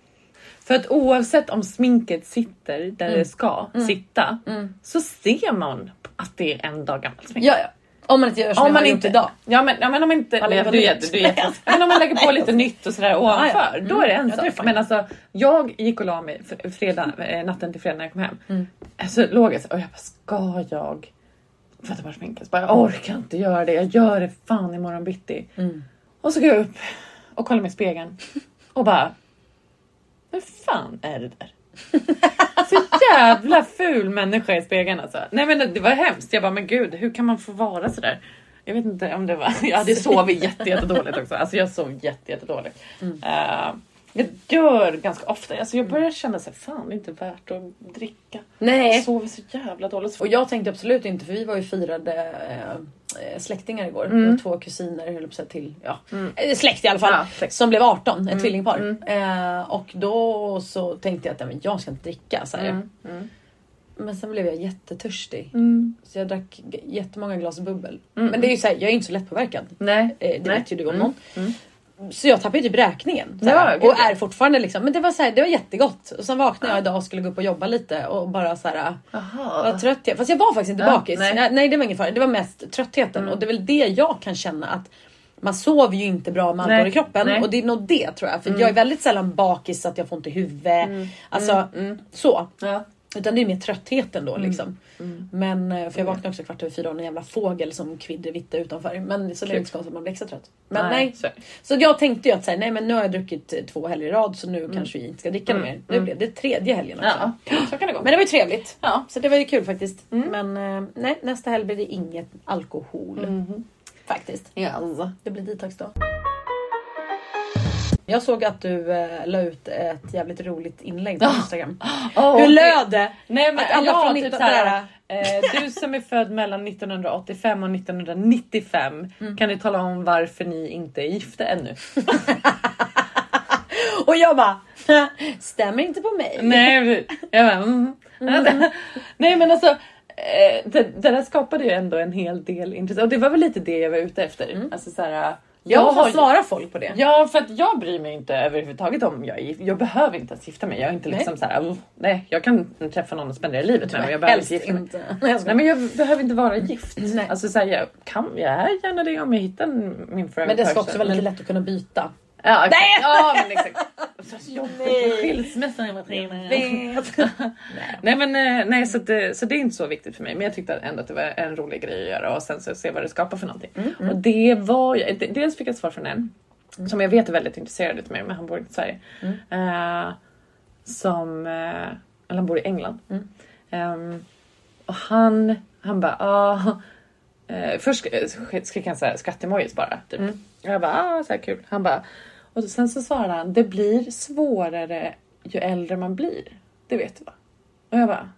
Speaker 1: För att oavsett om sminket sitter där
Speaker 2: Mm.
Speaker 1: det ska sitta så ser man att det är en dag gammalt smink.
Speaker 2: Ja, ja. Om man inte gör som
Speaker 1: Om
Speaker 2: jag
Speaker 1: man
Speaker 2: har gjort
Speaker 1: inte,
Speaker 2: idag.
Speaker 1: ja, men, ja men om inte,
Speaker 2: på
Speaker 1: du, du, jätte- men om man lägger på lite nytt och sådär ovanför,
Speaker 2: ja.
Speaker 1: då är det en
Speaker 2: Mm. Ja, då är det
Speaker 1: sak.
Speaker 2: fine.
Speaker 1: Men alltså, jag gick och la mig fr- fredag, eh, natten till fredag när jag kom hem.
Speaker 2: Mm.
Speaker 1: Så låg jag och jag bara, ska jag tvätta bort sminket? Jag orkar inte göra det, jag gör det fan imorgon bitti.
Speaker 2: Mm.
Speaker 1: Och så går jag upp och kollar mig i spegeln och bara, vem fan är det där? Så jävla ful människa i spegeln alltså. Nej men det var hemskt. Jag bara, men gud, hur kan man få vara sådär? Jag vet inte om det var... Jag hade sovit jätte, jättedåligt också. Alltså jag sov jätte, jättedåligt. Eh, jag dör ganska ofta. Alltså jag börjar känna sig fan det är inte värt att dricka.
Speaker 2: Nej.
Speaker 1: Jag sover så jävla dåligt.
Speaker 2: Och jag tänkte absolut inte för vi var ju firade eh, släktingar igår.
Speaker 1: Mm.
Speaker 2: Två kusiner höll på till, ja, eh, släkt i alla fall.
Speaker 1: Ja,
Speaker 2: som blev 18, ett
Speaker 1: Mm.
Speaker 2: tvillingpar. Eh, och då så tänkte jag att men jag ska inte dricka. Så.
Speaker 1: Mm, mm,
Speaker 2: Men sen blev jag jättetörstig.
Speaker 1: mm.
Speaker 2: Så jag drack jättemånga glas bubbel. Men det är ju så här, jag är inte så lättpåverkad.
Speaker 1: Nej.
Speaker 2: Eh, det
Speaker 1: Nej.
Speaker 2: vet ju du om
Speaker 1: Mm,
Speaker 2: någon.
Speaker 1: Mm.
Speaker 2: Så jag tappade ju typ räkningen.
Speaker 1: Ja,
Speaker 2: och är fortfarande liksom. Men det var så här, det var jättegott. Och sen vaknade jag idag och skulle gå upp och jobba lite och bara så här.
Speaker 1: Jaha.
Speaker 2: Vad trött jag Fast jag var faktiskt inte
Speaker 1: Ja,
Speaker 2: bakis.
Speaker 1: nej.
Speaker 2: Nej. nej det var ingen fara. Det var mest tröttheten. Och det är väl det jag kan känna att man sover ju inte bra med alkohol i kroppen.
Speaker 1: nej.
Speaker 2: Och det är nog det tror jag. För jag är väldigt sällan bakis så att jag får ont i huvudet. Alltså så.
Speaker 1: Ja.
Speaker 2: Utan det är mer tröttheten då
Speaker 1: Mm.
Speaker 2: liksom. Men eh, för jag vaknade också kvart över fyra och en jävla fågel som kvidde vitte utanför. Men så det är inte så att man blir extra trött. Men nej.
Speaker 1: Så.
Speaker 2: Så jag tänkte ju att här, nej men nu har jag druckit eh, två helger i rad så nu kanske vi inte ska dricka
Speaker 1: Mm.
Speaker 2: mer. Nu blev det tredje helgen också.
Speaker 1: Ja, så kan det gå.
Speaker 2: Men det var ju trevligt.
Speaker 1: ja.
Speaker 2: Så det var ju kul faktiskt.
Speaker 1: Mm.
Speaker 2: Men eh, nej, nästa helg blir det inget alkohol.
Speaker 1: Mhm.
Speaker 2: Faktiskt.
Speaker 1: Alltså.
Speaker 2: Det blir detox då. Jag såg att du eh, la ut ett jävligt roligt inlägg på. Instagram.
Speaker 1: Åh,
Speaker 2: Hur löd det?
Speaker 1: Nej men
Speaker 2: Att alla
Speaker 1: ja,
Speaker 2: från
Speaker 1: typ
Speaker 2: 19
Speaker 1: såhär, eh, du som är född mellan 1985 och 1995
Speaker 2: Mm.
Speaker 1: kan ni tala om varför ni inte är gifta ännu?
Speaker 2: Och jag bara, stämmer inte på mig.
Speaker 1: Nej, jag bara, mm. Nej men alltså eh, det, det där skapade ju ändå en hel del intresse och det var väl lite det jag var ute efter.
Speaker 2: Mm.
Speaker 1: Alltså så här,
Speaker 2: Ja,
Speaker 1: har
Speaker 2: vad svarar folk på det?
Speaker 1: Ja, för att jag bryr mig inte överhuvudtaget om jag är gift. Jag behöver inte ens gifta mig. Jag är inte liksom
Speaker 2: Nej.
Speaker 1: så här, "Oh, nej, jag kan träffa någon och spendera livet med men jag behöver inte
Speaker 2: inte. Nej, jag
Speaker 1: men jag behöver inte vara gift.
Speaker 2: Nej.
Speaker 1: Alltså så här, jag, kan, jag är gärna det om jag hittar min forever
Speaker 2: Men det ska
Speaker 1: person,
Speaker 2: också vara lite lätt att kunna byta.
Speaker 1: Ja, exakt.
Speaker 2: Nej!
Speaker 1: Ja men exakt. Så jobbigt med skilsmässa hela tiden. Nej men eh, nej så, det, så det är inte så viktigt för mig. Men jag tyckte ändå att det var en rolig grej att göra och sen så se vad det skapar för någonting.
Speaker 2: Mm,
Speaker 1: Och det var d- dels fick jag svar från en som jag vet är väldigt intresserad av mig men han bor inte i Sverige.
Speaker 2: Mm.
Speaker 1: Eh, som, eh, eller han bor i England.
Speaker 2: Mm.
Speaker 1: Ehm, och han, han bara ah, eh, först sk- skrek han såhär skattemojis bara. Typ.
Speaker 2: Mm.
Speaker 1: Jag bara ah, så här kul. Han bara och sen så svarade han det blir svårare ju äldre man blir. Det vet du va? Och jag bara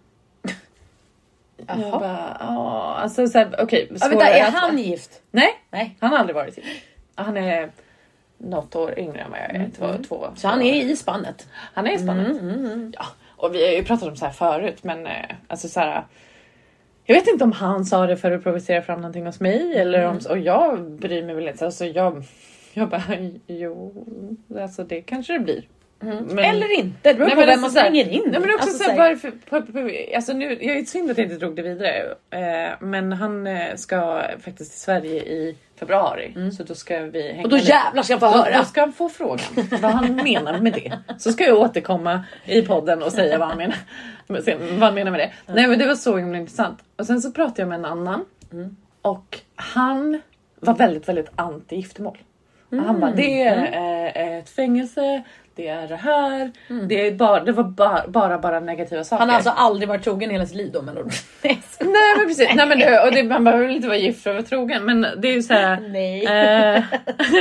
Speaker 1: jag
Speaker 2: Jaha.
Speaker 1: bara, ja, alltså såhär okej.
Speaker 2: Ja, vänta, är
Speaker 1: att-
Speaker 2: han gift?
Speaker 1: Nej,
Speaker 2: Nej.
Speaker 1: han har aldrig varit gift. Han är något år yngre än vad jag är. Två, två,
Speaker 2: Så han är i spannet?
Speaker 1: han är i spannet. Ja, och vi har ju pratat om så här förut, men eh, alltså så här. Jag vet inte om han sa det för att provocera fram någonting hos mig eller om och jag bryr mig väl inte. Alltså jag, jag bara jo, alltså det kanske det blir. Men-
Speaker 2: Eller inte, det beror på vem
Speaker 1: alltså
Speaker 2: man slänger in.
Speaker 1: Nej men också
Speaker 2: Alltså,
Speaker 1: så här, varför, alltså nu, jag är synd att jag inte drog det vidare. Eh, men han eh, ska faktiskt till Sverige i februari. Så då ska vi hänga
Speaker 2: Mm. Och då jävlar ska jag få höra.
Speaker 1: då ska han få frågan vad han menar med det. Så ska jag återkomma i podden och säga vad han menar, vad han menar med det. Nej men det var så himla intressant. Och sen så pratade jag med en annan
Speaker 2: Mm.
Speaker 1: och han var väldigt, väldigt anti giftermål. Och han bara, det är eh, ett fängelse, det är det här, det, är bara, det var bara, bara, bara negativa saker.
Speaker 2: Han har alltså aldrig varit trogen i hela sitt liv då ord. Nej.
Speaker 1: Men precis, Nej, men, det- och det, man behöver väl inte vara gift för att vara trogen men det är ju såhär...
Speaker 2: Nej.
Speaker 1: Eh,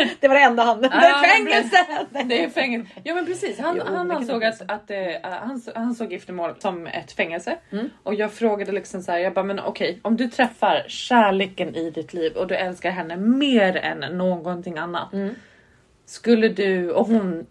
Speaker 2: Det var det enda han... Det är
Speaker 1: men
Speaker 2: fängelse!
Speaker 1: det är fängelse. Ja men precis, han,
Speaker 2: Jo,
Speaker 1: han ansåg att, att eh, han, han såg giftermål som ett fängelse.
Speaker 2: Mm.
Speaker 1: Och jag frågade liksom så här, jag bara men okej om du träffar kärleken i ditt liv och du älskar henne mer än någonting annat.
Speaker 2: Mm.
Speaker 1: Skulle du, och hon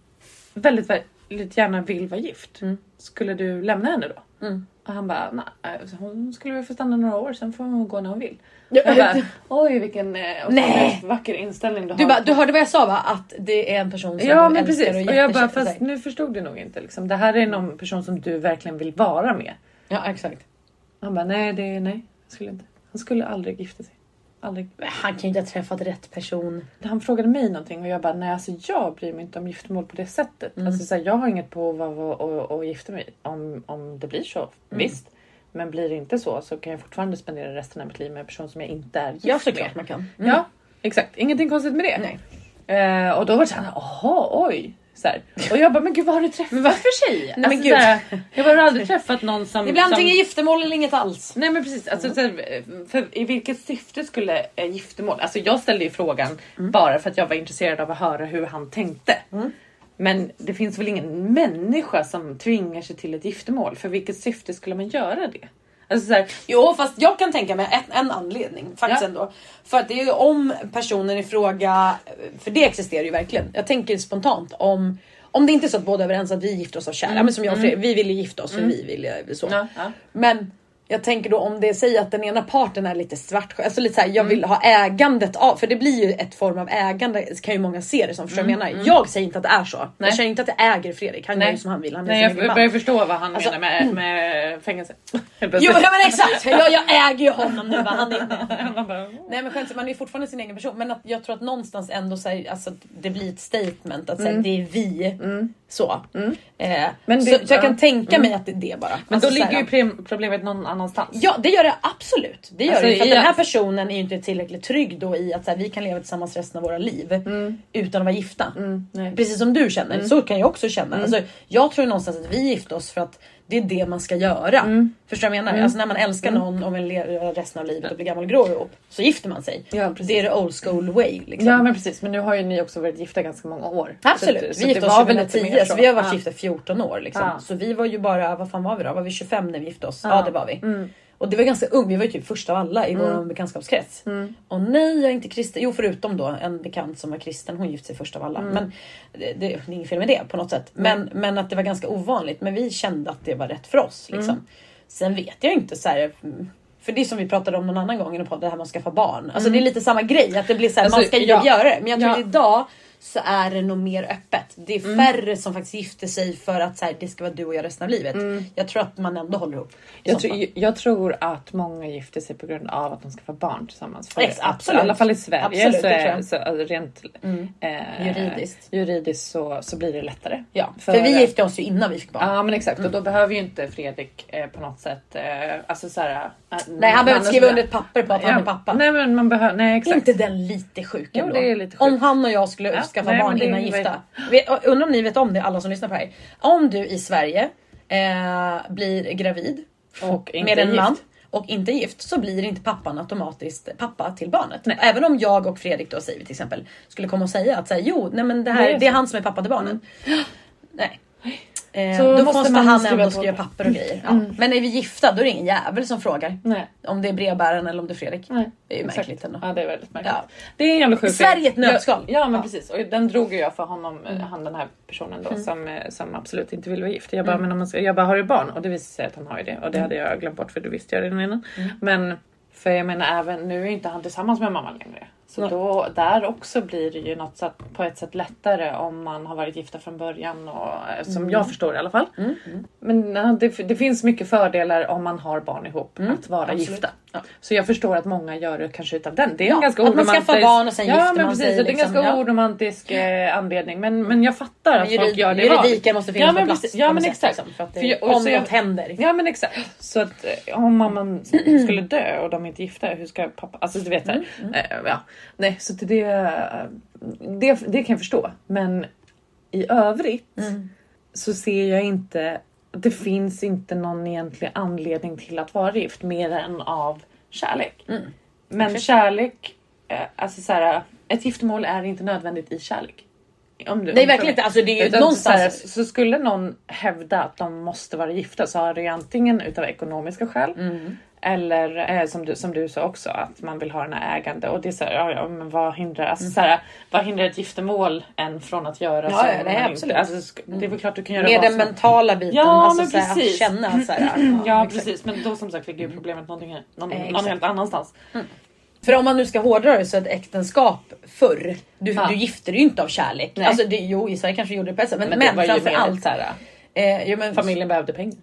Speaker 1: väldigt, väldigt gärna vill vara gift. Skulle du lämna henne då?
Speaker 2: Mm.
Speaker 1: Och han bara, nej alltså, hon skulle väl få stanna några år sen får hon gå när hon vill.
Speaker 2: Ja,
Speaker 1: Jag bara, oj vilken eh,
Speaker 2: Nej.
Speaker 1: vacker inställning du har.
Speaker 2: Du, bara, du hörde vad jag sa va? Att det är en person som
Speaker 1: Ja men
Speaker 2: älskar
Speaker 1: precis.
Speaker 2: och
Speaker 1: Och jag bara, fast
Speaker 2: sig.
Speaker 1: nu förstod du nog inte. Liksom. Det här är någon person som du verkligen vill vara med.
Speaker 2: Ja exakt.
Speaker 1: Han bara, nej, det, nej, jag skulle inte. Han skulle aldrig gifta sig. Aldrig.
Speaker 2: Han kan ju inte ha träffat rätt person.
Speaker 1: Han frågade mig någonting och jag bara, nej alltså jag bryr mig inte om giftermål på det sättet.
Speaker 2: Mm.
Speaker 1: Alltså, så här, jag har inget behov av att, att, att gifta mig om, om det blir så.
Speaker 2: Mm.
Speaker 1: Visst. Men blir det inte så så kan jag fortfarande spendera resten av mitt liv med en person som jag inte är gift
Speaker 2: Ja
Speaker 1: med.
Speaker 2: såklart man kan.
Speaker 1: Ja, exakt. Ingenting konstigt med det.
Speaker 2: Nej.
Speaker 1: Eh, och då var det såhär, jaha, oj. Så här. Och jag bara, men gud vad har du träffat för tjej?
Speaker 2: men
Speaker 1: alltså,
Speaker 2: gud.
Speaker 1: så här, jag har aldrig träffat någon som...
Speaker 2: Det blir
Speaker 1: som...
Speaker 2: antingen giftermål eller inget alls.
Speaker 1: Nej men precis, alltså, så här, för i vilket syfte skulle eh, giftermål... Alltså jag ställde ju frågan bara för att jag var intresserad av att höra hur han tänkte. Men det finns väl ingen människa som tvingar sig till ett giftermål? För vilket syfte skulle man göra det? Alltså så här,
Speaker 2: Jo fast jag kan tänka mig en, en anledning faktiskt
Speaker 1: Ja.
Speaker 2: ändå. För att det är ju om personen i fråga, för det existerar ju verkligen. Jag tänker spontant om om det inte är så att båda är överens att vi gifter oss av kärlek, men som jag och Fredrik, vi vill ju gifta oss för vi vill ju så.
Speaker 1: ja, ja.
Speaker 2: Men jag tänker då om det säger att den ena parten är lite svart, alltså lite såhär, jag vill ha ägandet av, för det blir ju ett form av ägande kan ju många se det som, förstår vad jag menar? Jag säger inte att det är så.
Speaker 1: Nej.
Speaker 2: Jag säger inte att jag äger Fredrik, han gör ju som han vill, han är
Speaker 1: Nej, jag
Speaker 2: man.
Speaker 1: börjar förstå vad han
Speaker 2: Alltså,
Speaker 1: menar med, med fängelse.
Speaker 2: Jo men exakt, jag, jag äger ju honom nu va, han är Nej men skämt, man är ju fortfarande sin egen person. Men att jag tror att någonstans ändå så här, alltså, det blir ett statement att säga
Speaker 1: Mm.
Speaker 2: det är vi. Så. Eh,
Speaker 1: Men
Speaker 2: så,
Speaker 1: det-
Speaker 2: så jag kan tänka mig att det är det bara.
Speaker 1: Men
Speaker 2: Alltså,
Speaker 1: då
Speaker 2: så
Speaker 1: ligger ju problemet någon annanstans.
Speaker 2: Ja det gör det absolut. Det gör
Speaker 1: Alltså,
Speaker 2: det. För att den här personen är ju inte tillräckligt trygg då i att så här, vi kan leva tillsammans resten av våra liv utan att vara gifta.
Speaker 1: Mm.
Speaker 2: Precis som du känner, så kan jag också känna. Alltså, jag tror någonstans att vi gifter oss för att det är det man ska göra.
Speaker 1: Mm.
Speaker 2: Förstår du vad jag menar? Alltså när man älskar någon och vill leva resten av livet och bli gammal och grå ihop så gifter man sig.
Speaker 1: Ja, precis.
Speaker 2: det är det old school way. Liksom.
Speaker 1: Ja men precis, men nu har ju ni också varit gifta ganska många år.
Speaker 2: Absolut,
Speaker 1: Så,
Speaker 2: vi gifte oss
Speaker 1: var väl lite
Speaker 2: 2010
Speaker 1: mer
Speaker 2: så vi har varit
Speaker 1: Ja.
Speaker 2: gifta i 14 år. Liksom.
Speaker 1: Ja.
Speaker 2: Så vi var ju bara, vad fan var vi då? Var vi 25 när vi gifte oss? Ja,
Speaker 1: Ja.
Speaker 2: det var vi.
Speaker 1: Mm.
Speaker 2: Och det var ganska ung, vi var ju typ första av alla i vår bekantskapskrets.
Speaker 1: Mm.
Speaker 2: Och nej jag är inte kristen, jo förutom då en bekant som var kristen, hon gifte sig först av alla.
Speaker 1: Mm.
Speaker 2: Men det, det, är inget fel med det på något sätt. Men, men att det var ganska ovanligt. Men vi kände att det var rätt för oss. Liksom.
Speaker 1: Mm.
Speaker 2: Sen vet jag inte så här. mm, För det är som vi pratade om någon annan gång podden, det här med att skaffa barn. Alltså det är lite samma grej, att det blir så här,
Speaker 1: Alltså,
Speaker 2: man ska
Speaker 1: ja.
Speaker 2: göra det. Men jag tror
Speaker 1: Ja.
Speaker 2: idag så är det nog mer öppet. Det är färre som faktiskt gifter sig för att så här, det ska vara du och jag resten av livet. Jag tror att man ändå håller ihop.
Speaker 1: Jag,
Speaker 2: fall.
Speaker 1: jag tror att många gifter sig på grund av att de ska få barn tillsammans. För
Speaker 2: Ex- absolut.
Speaker 1: I alla fall i Sverige
Speaker 2: Absolut,
Speaker 1: så, är, så alltså, rent eh,
Speaker 2: Juridiskt.
Speaker 1: juridiskt så, så blir det lättare.
Speaker 2: Ja, för, vi gifte oss ju innan vi fick barn.
Speaker 1: Ja men exakt och då behöver ju inte Fredrik eh, på något sätt eh, alltså såhär, äh,
Speaker 2: Nej han behöver inte skriva under ett papper på att han är pappa.
Speaker 1: Nej men man behöver, nej exakt.
Speaker 2: inte den lite sjuk
Speaker 1: Jo, är lite sjukt.
Speaker 2: Om han och jag skulle
Speaker 1: Ja,
Speaker 2: skaffa
Speaker 1: nej,
Speaker 2: barn innan gifta. Undrar om ni vet om det alla som lyssnar på det här. Om du i Sverige eh, blir gravid
Speaker 1: Och
Speaker 2: med en
Speaker 1: gift.
Speaker 2: man och inte gift så blir inte pappan automatiskt pappa till barnet.
Speaker 1: Nej.
Speaker 2: Även om jag och Fredrik då säger till exempel skulle komma och säga att så här, jo nej men det här
Speaker 1: är
Speaker 2: det är han som är pappa till barnet. Nej. Eh, då
Speaker 1: måste man
Speaker 2: han
Speaker 1: skriva
Speaker 2: ändå skriva papper och grejer. Ja. Men är vi gifta då är det ingen jävel som frågar.
Speaker 1: Nej.
Speaker 2: Om det är brevbäraren eller om det är Fredrik.
Speaker 1: Nej,
Speaker 2: Det är ju
Speaker 1: exakt.
Speaker 2: märkligt ändå.
Speaker 1: Ja det är väldigt märkligt.
Speaker 2: Ja.
Speaker 1: Det är en jävla sjuk
Speaker 2: Sverige
Speaker 1: grej.
Speaker 2: ett nötskal.
Speaker 1: Ja, men
Speaker 2: Ja.
Speaker 1: precis och den drog ju jag för honom,
Speaker 2: Mm.
Speaker 1: han den här personen då som, eh, som absolut inte vill vara gift. Jag bara, men om man ska, jag bara har du barn? Och det visade sig att han har ju det och
Speaker 2: Mm.
Speaker 1: det hade jag glömt bort för det visste jag redan innan. Men för jag menar även nu är inte han tillsammans med mamma längre. Så då, där också blir det ju något sätt, på ett sätt lättare om man har varit gifta från början och eh, som
Speaker 2: Mm.
Speaker 1: jag förstår i alla fall. Men ja, det, det finns mycket fördelar om man har barn ihop att vara
Speaker 2: Mm. absolut.
Speaker 1: gifta.
Speaker 2: Ja.
Speaker 1: Så jag förstår att många gör det kanske utav den. Det är en ganska
Speaker 2: att man
Speaker 1: oromantisk-
Speaker 2: skaffar barn och sen gifter
Speaker 1: men
Speaker 2: man
Speaker 1: precis,
Speaker 2: sig,
Speaker 1: Det är en
Speaker 2: liksom,
Speaker 1: ganska
Speaker 2: ja.
Speaker 1: oromantisk eh, anledning. Men, men jag fattar att
Speaker 2: Men
Speaker 1: folk
Speaker 2: jurid-
Speaker 1: gör det
Speaker 2: juridiken måste finnas på
Speaker 1: men
Speaker 2: plats.
Speaker 1: Ja
Speaker 2: något
Speaker 1: men exakt.
Speaker 2: liksom, för att det,
Speaker 1: För jag-
Speaker 2: om
Speaker 1: så jag-
Speaker 2: något händer.
Speaker 1: Ja men exakt. Så att eh, om mamman skulle dö och de är inte gifta, hur ska pappa... Alltså du vet här,
Speaker 2: Mm,
Speaker 1: eh, ja. Nej så att det, det, det kan jag förstå. Men i övrigt
Speaker 2: Mm.
Speaker 1: så ser jag inte... Det finns inte någon egentlig anledning till att vara gift mer än av kärlek.
Speaker 2: Mm.
Speaker 1: Men kärlek, eh, alltså så här, ett giftermål är inte nödvändigt i kärlek. Om du,
Speaker 2: Nej
Speaker 1: om
Speaker 2: verkligen inte. Alltså, det är ju någonstans...
Speaker 1: Så, här, så skulle någon hävda att de måste vara gifta så har det antingen utav ekonomiska skäl
Speaker 2: Mm.
Speaker 1: Eller eh, som, du, som du sa också att man vill ha den här ägande och det är så här, ja, ja, men vad hindrar, alltså, så här, vad hindrar ett giftermål än från att göra
Speaker 2: Mm. Ja,
Speaker 1: så?
Speaker 2: ja, nej, absolut.
Speaker 1: Alltså, det är väl klart du kan göra
Speaker 2: Med den
Speaker 1: som
Speaker 2: mentala biten.
Speaker 1: Ja,
Speaker 2: alltså,
Speaker 1: men
Speaker 2: så här,
Speaker 1: precis.
Speaker 2: Att känna så här,
Speaker 1: Ja
Speaker 2: exakt.
Speaker 1: precis men då som sagt ligger ju problemet någonting, någon,
Speaker 2: Eh,
Speaker 1: någon helt annanstans.
Speaker 2: För om man nu ska hårdra det så är ett äktenskap förr, du,
Speaker 1: Ja.
Speaker 2: du gifter dig ju inte av kärlek.
Speaker 1: Nej.
Speaker 2: Alltså det, jo i Sverige kanske gjorde det på ett sätt men,
Speaker 1: Men,
Speaker 2: men,
Speaker 1: det var ju
Speaker 2: framför
Speaker 1: mer
Speaker 2: allt.
Speaker 1: så här,
Speaker 2: Eh, jo, men,
Speaker 1: familjen behövde pengar.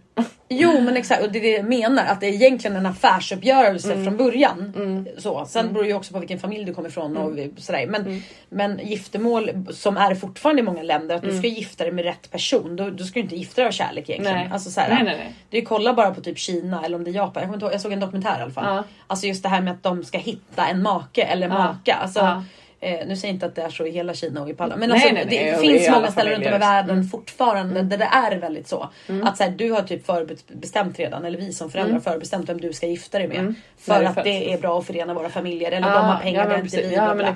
Speaker 2: Jo men exakt och det är det jag menar att det är egentligen en affärsuppgörelse
Speaker 1: Mm.
Speaker 2: från början. Så. Sen beror det ju också på vilken familj du kommer ifrån och
Speaker 1: Mm.
Speaker 2: sådär. Men, men giftermål som är fortfarande i många länder att
Speaker 1: Mm.
Speaker 2: du ska gifta dig med rätt person. Då, då ska du inte gifta dig av kärlek egentligen.
Speaker 1: Nej.
Speaker 2: Alltså, såhär,
Speaker 1: Nej, nej, nej.
Speaker 2: Det är kolla bara på typ Kina eller om det är Japan. Jag, kommer inte ihåg, jag såg en dokumentär i alla fall.
Speaker 1: Ja.
Speaker 2: Alltså just det här med att de ska hitta en make eller
Speaker 1: Ja.
Speaker 2: maka. Alltså,
Speaker 1: Ja.
Speaker 2: Eh, nu säger jag inte att det är så i hela Kina och i Palma. Men
Speaker 1: Nej,
Speaker 2: alltså,
Speaker 1: nej, nej,
Speaker 2: det finns många ställen runt om i världen fortfarande där det är väldigt så.
Speaker 1: Mm.
Speaker 2: Att så här, du har typ förbestämt redan, eller vi som föräldrar har förbestämt vem du ska gifta dig med.
Speaker 1: Mm.
Speaker 2: För
Speaker 1: det
Speaker 2: att det är bra att förena våra familjer. Eller
Speaker 1: Ah,
Speaker 2: de har pengar,
Speaker 1: ja, men
Speaker 2: inte
Speaker 1: precis.
Speaker 2: vi.
Speaker 1: Ja.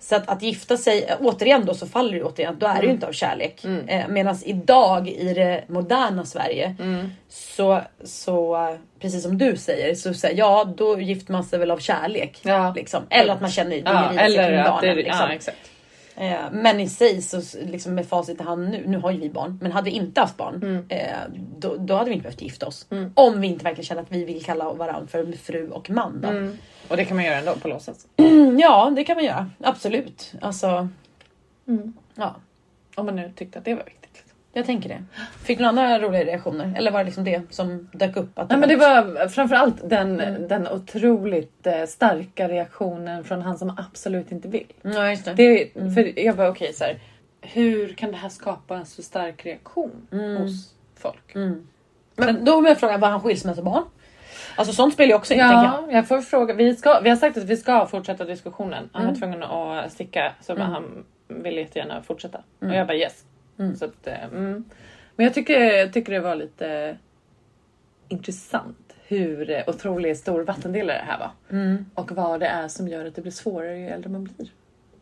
Speaker 2: Så att, att gifta sig, återigen då så faller det återigen, då är det ju
Speaker 1: Mm.
Speaker 2: inte av kärlek. Eh, Medan idag i det moderna Sverige
Speaker 1: Mm.
Speaker 2: så, så precis som du säger, så säger ja då gifter man sig väl av kärlek.
Speaker 1: Ja.
Speaker 2: Liksom. Eller att man känner det
Speaker 1: Ja,
Speaker 2: juridiska
Speaker 1: eller
Speaker 2: kring.
Speaker 1: Det,
Speaker 2: liksom.
Speaker 1: ja, exakt.
Speaker 2: Eh, men i sig så liksom med facit i hand nu, nu har ju vi barn, men hade vi inte haft barn
Speaker 1: Mm.
Speaker 2: eh, då, då hade vi inte behövt gifta oss. Om vi inte verkligen känner att vi vill kalla varandra för fru och man. Då.
Speaker 1: Mm. Och det kan man göra ändå på låtsas.
Speaker 2: Mm, ja det kan man göra, absolut. Alltså,
Speaker 1: Mm.
Speaker 2: ja,
Speaker 1: Om man nu tyckte att det var viktigt. Liksom.
Speaker 2: jag tänker det. Fick du några andra roliga reaktioner? Eller var det liksom det som dök upp? Att
Speaker 1: Nej, men det var framförallt den, den otroligt eh, starka reaktionen från han som absolut inte vill.
Speaker 2: Ja just det.
Speaker 1: Det, för jag bara okej så här, hur kan det här skapa en så stark reaktion hos folk?
Speaker 2: Men då vill jag fråga, var han skilsmässobarn? Alltså sånt spelar ju också in tänker jag.
Speaker 1: Ja, jag får fråga. Vi, ska, vi har sagt att vi ska fortsätta diskussionen. Han var tvungen att sticka så men han ville jättegärna fortsätta. Och jag bara yes. Så att, eh, mm. Men jag tycker, jag tycker det var lite intressant hur eh, otroligt stor vattendelare det här var. Och vad det är som gör att det blir svårare ju äldre man blir.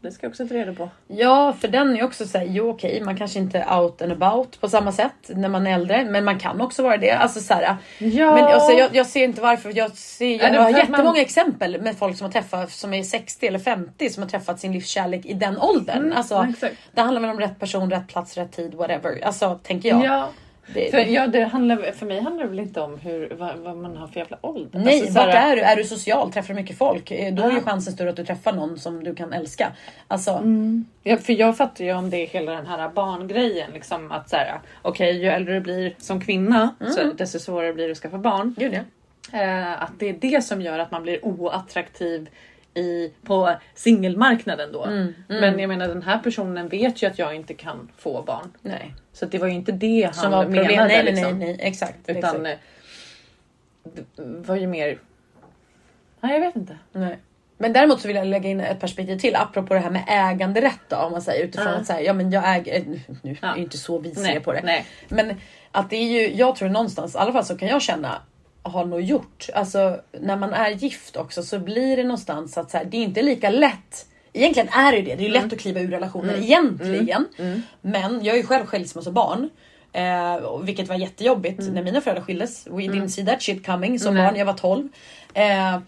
Speaker 1: Det ska jag också ta reda på.
Speaker 2: Ja, för den är också såhär, jo okej, man kanske inte är out and about på samma sätt när man är äldre, men man kan också vara det. Alltså så här,
Speaker 1: Ja.
Speaker 2: Men alltså, jag, jag ser inte varför. Jag, ser, jag,
Speaker 1: det
Speaker 2: har jättemånga
Speaker 1: man-
Speaker 2: exempel med folk som har träffat som är 60 eller 50 som har träffat sin livskärlek i den åldern.
Speaker 1: Mm,
Speaker 2: alltså,
Speaker 1: exakt.
Speaker 2: det handlar väl om rätt person, rätt plats, rätt tid, whatever. Alltså tänker jag.
Speaker 1: Ja.
Speaker 2: Det,
Speaker 1: För, ja, det handlar, för mig handlar det väl inte om hur, vad, vad man har för jävla ålder.
Speaker 2: Nej,
Speaker 1: Alltså, så
Speaker 2: vart är du? Är du social? Träffar du mycket folk? Eh, Då är ju
Speaker 1: Ja.
Speaker 2: chansen större att du träffar någon som du kan älska. Alltså,
Speaker 1: Mm. Ja, för jag fattar ju om det är hela den här barngrejen. Liksom att så här, okej, ju äldre du blir som kvinna, så desto svårare blir det att skaffa barn.
Speaker 2: gud ja.
Speaker 1: Eh, att det är det som gör att man blir oattraktiv i, på singelmarknaden då.
Speaker 2: Mm,
Speaker 1: Men jag menar den här personen vet ju att jag inte kan få barn.
Speaker 2: Nej.
Speaker 1: Så det var ju inte det han
Speaker 2: Som var
Speaker 1: menade.
Speaker 2: problem. Nej, nej,
Speaker 1: liksom.
Speaker 2: nej, nej, exakt.
Speaker 1: Utan
Speaker 2: exakt.
Speaker 1: eh, var ju mer... Nej, jag vet inte.
Speaker 2: Nej. Men däremot så vill jag lägga in ett perspektiv till apropå det här med äganderätt då, om man säger utifrån
Speaker 1: Ja.
Speaker 2: att säga, ja men jag äger, nu nu
Speaker 1: Ja.
Speaker 2: är det inte så vi ser på det.
Speaker 1: nej.
Speaker 2: Men att det är ju, jag tror någonstans, i alla fall så kan jag känna, har nog gjort, alltså när man är gift också så blir det någonstans att så här, det är inte lika lätt. Egentligen är det ju det, det är ju lätt att kliva ur relationer egentligen. Men jag är ju själv skilsmässobarn. Eh, vilket var jättejobbigt när mina föräldrar skildes. We didn't see that shit coming som barn, jag var 12. Eh,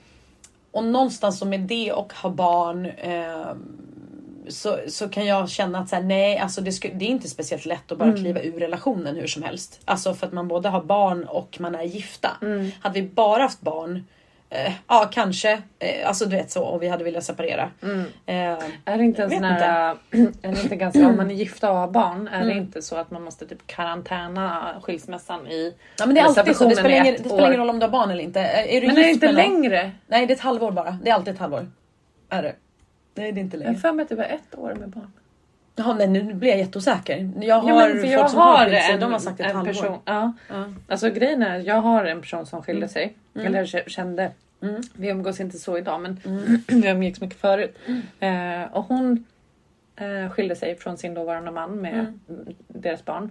Speaker 2: och någonstans så med det och ha barn eh, så, så kan jag känna att så här, nej, alltså det, sku, det är inte speciellt lätt att bara kliva ur relationen hur som helst. Alltså för att man både har barn och man är gifta. Hade vi bara haft barn, eh, ja kanske, eh, alltså du vet så, och vi hade velat separera. Eh,
Speaker 1: Är det inte en sån här... Är det inte ganska, om man är gifta och har barn, är
Speaker 2: Mm.
Speaker 1: det inte så att man måste typ karantäna skilsmässan i...
Speaker 2: ja, men det är alltid så, det spelar, ingen, det spelar ingen roll om du har barn eller inte. Är du
Speaker 1: Men är det inte längre?
Speaker 2: Nej det är ett halvår bara, det är alltid ett halvår. Är det? Nej det är inte
Speaker 1: Jag har
Speaker 2: längre.
Speaker 1: för mig att det var ett år med barn.
Speaker 2: Jaha nej nu blir jag jätteosäker. Jag har
Speaker 1: Ja, men
Speaker 2: folk
Speaker 1: jag
Speaker 2: som har skilt sig, de har sagt ett
Speaker 1: en
Speaker 2: halvår.
Speaker 1: person. Ja.
Speaker 2: Ja.
Speaker 1: Alltså grejen är, jag har en person som skilde
Speaker 2: Mm.
Speaker 1: sig. Eller jag kände. Vi umgås inte så idag men
Speaker 2: Mm.
Speaker 1: vi umgicks mycket förut. Eh, och hon eh, skilde sig från sin dåvarande man med
Speaker 2: Mm.
Speaker 1: deras barn.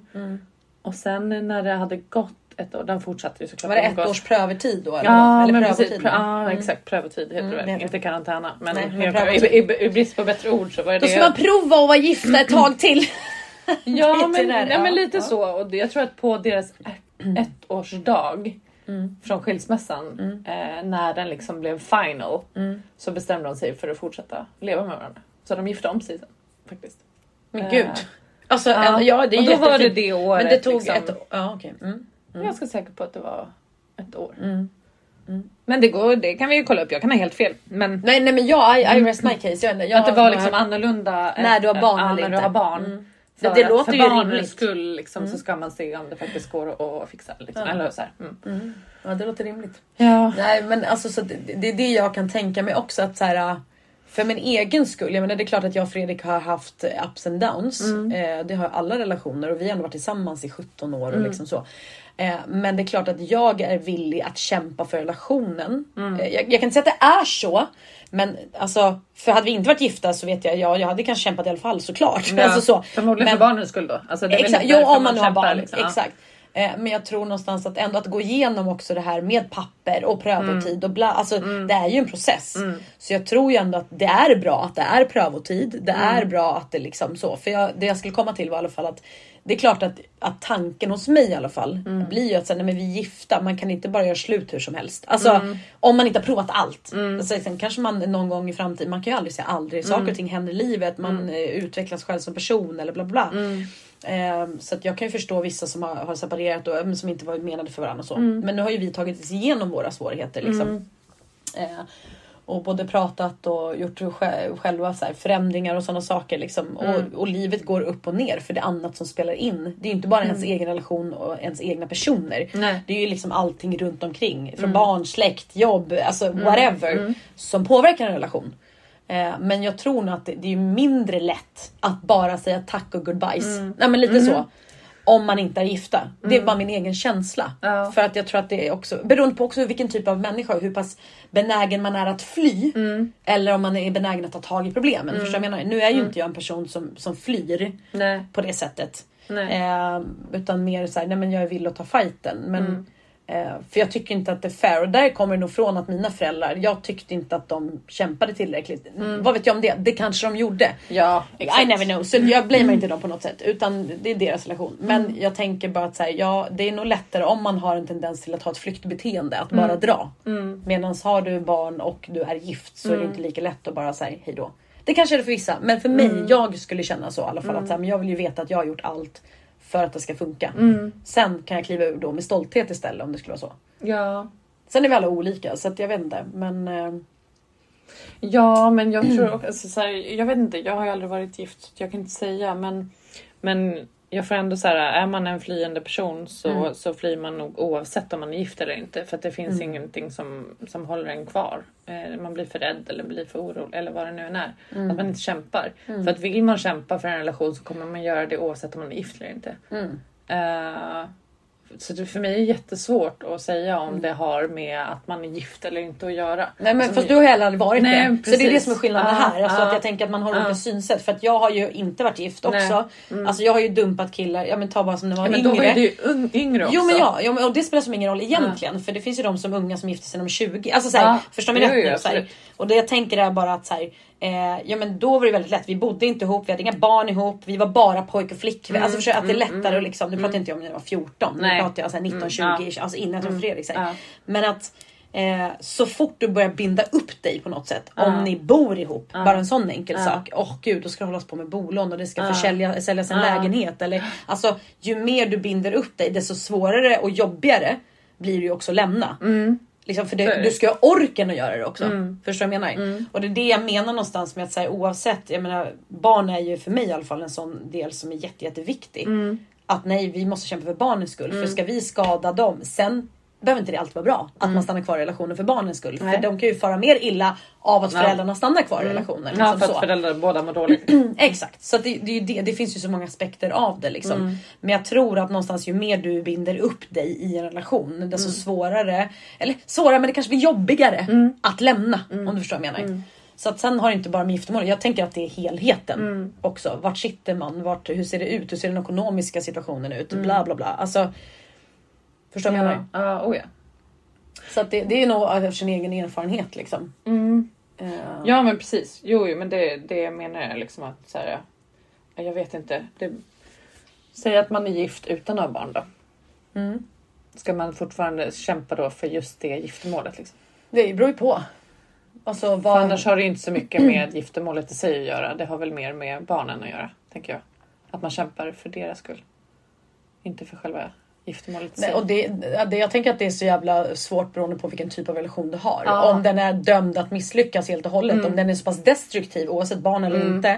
Speaker 1: Och sen när det hade gått ett år, den fortsatte ju såklart
Speaker 2: Var det ett års prövotid då? Eller?
Speaker 1: Ja,
Speaker 2: eller
Speaker 1: men
Speaker 2: prövotid?
Speaker 1: precis. Prö- ja, exakt. Prövotid heter
Speaker 2: Mm,
Speaker 1: det väl. Inte karantäna. Men,
Speaker 2: Nej, men
Speaker 1: jag-
Speaker 2: prövotid.
Speaker 1: i, i, i brist på bättre ord så var det
Speaker 2: Då ska man prova att vara gifta ett tag till.
Speaker 1: Ja, men,
Speaker 2: där,
Speaker 1: ja, men lite
Speaker 2: ja.
Speaker 1: så. Och jag tror att på deras ett- ettårsdag
Speaker 2: Mm.
Speaker 1: från skilsmässan, eh, när den liksom blev final,
Speaker 2: Mm.
Speaker 1: så bestämde de sig för att fortsätta leva med varandra. Så de gifte om sig sen faktiskt.
Speaker 2: Men
Speaker 1: Eh,
Speaker 2: gud. Alltså,
Speaker 1: Ja.
Speaker 2: ja, det är
Speaker 1: och då var det
Speaker 2: jättefint.
Speaker 1: det året.
Speaker 2: Men det tog
Speaker 1: liksom.
Speaker 2: ett år. Ja, okej. Mm.
Speaker 1: Jag är ganska säker på att det var ett år.
Speaker 2: Mm.
Speaker 1: Men det, går, det kan vi ju kolla upp, jag kan ha helt fel. Men
Speaker 2: Nej, nej men jag, I, I rest my case. Jag, jag
Speaker 1: att det var liksom annorlunda eh,
Speaker 2: När du har barn
Speaker 1: ja,
Speaker 2: eller
Speaker 1: när du har barn.
Speaker 2: Mm.
Speaker 1: För,
Speaker 2: Det- låter
Speaker 1: för
Speaker 2: ju
Speaker 1: barnens
Speaker 2: rimligt.
Speaker 1: skull liksom, så ska man se om det faktiskt går att, fixa. Liksom.
Speaker 2: Ja.
Speaker 1: Eller så. Mm.
Speaker 2: Mm. Ja, det låter rimligt.
Speaker 1: Ja.
Speaker 2: Nej, men alltså så det, det är det jag kan tänka mig också att så här. För min egen skull, jag menar det är klart att jag och Fredrik har haft ups and downs. Eh, det har alla relationer och vi har ändå varit tillsammans i 17 år och liksom så. Eh, men det är klart att jag är villig att kämpa för relationen. Eh, jag, jag kan inte säga att det är så. Men alltså, för hade vi inte varit gifta så vet jag, ja, jag hade kanske kämpat i alla fall såklart.
Speaker 1: Ja,
Speaker 2: alltså så.
Speaker 1: Förmodligen
Speaker 2: Men-
Speaker 1: för barnens skull då. Alltså,
Speaker 2: Exakt, jo om man nu har barn.
Speaker 1: liksom.
Speaker 2: Exakt. Eh, Men jag tror någonstans att ändå att gå igenom också det här med papper och prövotid och bla. Alltså det är ju en process. Så jag tror ju ändå att det är bra att det är prövotid. Det är bra att det liksom så. För jag, det jag skulle komma till var i alla fall att det är klart att, att tanken hos mig i alla fall blir ju att säga, nej, men vi är gifta, man kan inte bara göra slut hur som helst. Alltså om man inte har provat allt. Alltså, sen kanske man någon gång i framtiden, man kan ju aldrig säga aldrig. Saker och ting händer i livet, man eh, utvecklas själv som person eller bla bla. Ehm, så att jag kan ju förstå vissa som har, har separerat och som inte var menade för varandra så. Men nu har ju vi tagit oss igenom våra svårigheter liksom. Eh, och både pratat och gjort sj- själva så här förändringar och sådana saker. Liksom. Och, och livet går upp och ner för det är annat som spelar in. Det är ju inte bara ens egen relation och ens egna personer.
Speaker 1: Nej.
Speaker 2: Det är ju liksom allting runt omkring. Från barn, släkt, jobb, alltså whatever. Som påverkar en relation. Eh, men jag tror nog att det, är mindre lätt att bara säga tack och goodbyes. Nej men lite så. Om man inte är gifta. Det är bara min egen känsla.
Speaker 1: Ja.
Speaker 2: För att jag tror att det är också beroende på också vilken typ av människa hur pass benägen man är att fly. Eller om man är benägen att ta tag i problemen. Förstår vad jag menar? Nu är ju inte jag en person som, som flyr
Speaker 1: Nej.
Speaker 2: på det sättet. Eh, utan mer såhär, nej men jag är villig att ta fighten. Men, för jag tycker inte att det är fair. Och där kommer det nog från att mina föräldrar, jag tyckte inte att de kämpade tillräckligt. Vad vet jag om det? Det kanske de gjorde.
Speaker 1: Ja,
Speaker 2: I never know. Så jag blamear inte dem på något sätt. Utan det är deras relation. Men jag tänker bara att så här, ja, det är nog lättare om man har en tendens till att ha ett flyktbeteende. Att bara dra. Medan har du barn och du är gift så är det inte lika lätt att bara säga hej då. Det kanske är det för vissa. Men för mig, jag skulle känna så i alla fall. Att så här, men jag vill ju veta att jag har gjort allt för att det ska funka.
Speaker 1: Mm.
Speaker 2: Sen kan jag kliva ur då med stolthet istället om det skulle vara så.
Speaker 1: Ja.
Speaker 2: Sen är vi alla olika så att jag vet inte. Men eh,
Speaker 1: Ja, men jag tror också, så här, jag vet inte, jag har ju aldrig varit gift så jag kan inte säga men, men jag får ändå så här, är man en flyende person så,
Speaker 2: Mm.
Speaker 1: så flyr man nog oavsett om man är gift eller inte för att det finns
Speaker 2: Mm.
Speaker 1: ingenting som, som håller en kvar. Eh, man blir för rädd eller blir för orolig eller vad det nu än är.
Speaker 2: Mm.
Speaker 1: Att man inte kämpar. För att vill man kämpa för en relation så kommer man göra det oavsett om man är gift eller inte.
Speaker 2: mm.
Speaker 1: Så det för mig är jättesvårt att säga om det har med att man är gift eller inte att göra.
Speaker 2: Nej men
Speaker 1: Alltså,
Speaker 2: fast du har heller aldrig varit
Speaker 1: Nej,
Speaker 2: det. Så det är det
Speaker 1: precis.
Speaker 2: som är skillnaden
Speaker 1: Ja,
Speaker 2: här. Alltså
Speaker 1: ja.
Speaker 2: att jag tänker att man har
Speaker 1: Ja.
Speaker 2: olika synsätt. För att jag har ju inte varit gift också. Alltså jag har ju dumpat killar. Ja men ta bara som när man
Speaker 1: Ja,
Speaker 2: var
Speaker 1: men då var
Speaker 2: yngre.
Speaker 1: ju du yngre också.
Speaker 2: Jo men ja, ja och det spelar som ingen roll egentligen. För det finns ju de som unga som gifter sig när de är 20. Alltså såhär,
Speaker 1: Ja,
Speaker 2: förstår
Speaker 1: jo,
Speaker 2: rätt nu? Och det jag tänker är bara att såhär, eh, ja men då var det väldigt lätt. Vi bodde inte ihop, vi hade inga barn ihop, vi var bara pojk och flickvän. alltså förstår jag, att det är lättare att liksom, nu pratar jag inte om när jag var 14. Nu
Speaker 1: Nej.
Speaker 2: pratar jag såhär 19, 20,
Speaker 1: Mm, ja.
Speaker 2: alltså innan jag träffade Fredrik.
Speaker 1: Ja.
Speaker 2: Men att eh, så fort du börjar binda upp dig på något sätt,
Speaker 1: Ja.
Speaker 2: om ni bor ihop, bara en sån enkel
Speaker 1: Ja.
Speaker 2: sak. Åh gud, då ska det hållas på med bolån och det ska
Speaker 1: Ja.
Speaker 2: försälja, säljas en lägenhet. Eller, alltså, ju mer du binder upp dig, desto svårare och jobbigare blir det ju också att lämna. Liksom, för det, du ska ha orken att göra det också.
Speaker 1: Mm.
Speaker 2: Förstår du vad jag menar? Och det är det jag menar någonstans med att säga oavsett, jag menar barn är ju för mig i alla fall en sån del som är jätte, jätteviktig.
Speaker 1: Mm.
Speaker 2: Att nej, vi måste kämpa för barnens skull. För ska vi skada dem, sen behöver inte det alltid vara bra att man stannar kvar i relationen för barnens skull.
Speaker 1: Mm. Nej.
Speaker 2: För de kan ju fara mer illa av att
Speaker 1: Ja.
Speaker 2: föräldrarna stannar kvar i relationen.
Speaker 1: Ja,
Speaker 2: Liksom
Speaker 1: för att
Speaker 2: så.
Speaker 1: föräldrar båda mår dåligt.
Speaker 2: Exakt, så det, det, det, det finns ju så många aspekter av det. Liksom.
Speaker 1: Mm.
Speaker 2: Men jag tror att någonstans ju mer du binder upp dig i en relation desto
Speaker 1: Mm.
Speaker 2: svårare, eller svårare men det kanske blir jobbigare
Speaker 1: Mm.
Speaker 2: att lämna om du förstår vad jag menar. Så att sen har det inte bara med giftermål, jag tänker att det är helheten
Speaker 1: Mm.
Speaker 2: också. Vart sitter man? Vart, hur ser det ut? Hur ser den ekonomiska situationen ut?
Speaker 1: Mm.
Speaker 2: Bla bla bla. Alltså, förstår du vad jag menar?
Speaker 1: Ja, ja, oh ja.
Speaker 2: Så att det, det är nog av sin egen erfarenhet liksom.
Speaker 1: Mm.
Speaker 2: Eh,
Speaker 1: Ja men precis. Jo, jo men det, det jag menar är liksom att så här, ja, jag vet inte. Det, säg att man är gift utan att ha barn då.
Speaker 2: Mm.
Speaker 1: Ska man fortfarande kämpa då för just det giftermålet? Liksom?
Speaker 2: Det beror ju på. Alltså,
Speaker 1: För
Speaker 2: vad,
Speaker 1: annars har det ju inte så mycket med giftermålet i sig att göra. Det har väl mer med barnen att göra, tänker jag. Att man kämpar för deras skull. Inte för själva giftermålet.
Speaker 2: Nej, och det, det, jag tänker att det är så jävla svårt beroende på vilken typ av relation du har.
Speaker 1: Ja.
Speaker 2: Om den är dömd att misslyckas helt och hållet. Om den är så pass destruktiv oavsett barn eller inte.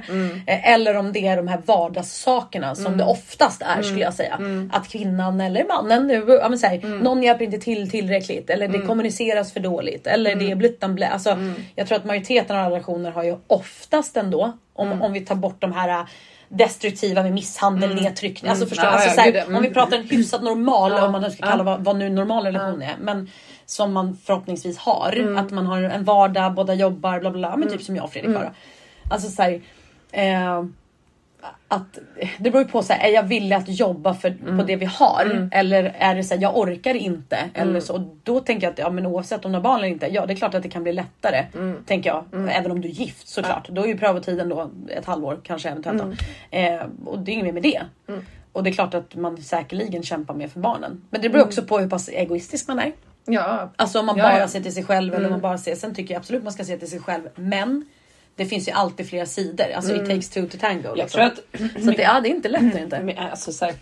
Speaker 2: Eh, Eller om det är de här vardagssakerna som det oftast är skulle jag säga. Att kvinnan eller mannen, nu, ja, men så här, någon hjälper inte till tillräckligt. Eller det kommuniceras för dåligt. Eller det är blittan blä. Alltså, Jag tror att majoriteten av relationer har ju oftast ändå, om, om vi tar bort de här destruktiva med misshandel, nedtryckning. Alltså, förstår,
Speaker 1: Ja,
Speaker 2: alltså,
Speaker 1: ja,
Speaker 2: så här,
Speaker 1: gud, ja. Mm.
Speaker 2: Om vi pratar en hyfsat normal, om man nu ska kalla vad, vad nu normal relation är. Men som man förhoppningsvis har.
Speaker 1: Mm.
Speaker 2: Att man har en vardag, båda jobbar, bla bla bla. Men typ som jag och Fredrik har.
Speaker 1: Mm.
Speaker 2: Alltså så här, eh, att det beror ju på, så här, är jag villig att jobba för,
Speaker 1: Mm.
Speaker 2: på det vi har? Eller är det så här, jag orkar inte?
Speaker 1: Mm.
Speaker 2: Eller så, och då tänker jag att ja, men oavsett om du har barn eller inte, ja det är klart att det kan bli lättare.
Speaker 1: Mm.
Speaker 2: Tänker jag. Även om du är gift såklart. Då är ju prövotiden då ett halvår kanske eventuellt.
Speaker 1: Mm.
Speaker 2: Eh, och det är inget mer med det. Och det är klart att man säkerligen kämpar mer för barnen. Men det beror också på hur pass egoistisk man är.
Speaker 1: Ja,
Speaker 2: Alltså om man
Speaker 1: Ja,
Speaker 2: bara
Speaker 1: ja.
Speaker 2: ser till sig själv eller om man bara ser. Sen tycker jag absolut man ska se till sig själv. Men det finns ju alltid flera sidor. Alltså it takes two to tango. liksom.
Speaker 1: att...
Speaker 2: Så att det, ja, det är inte lätt. Är inte.
Speaker 1: Men, Alltså, så här,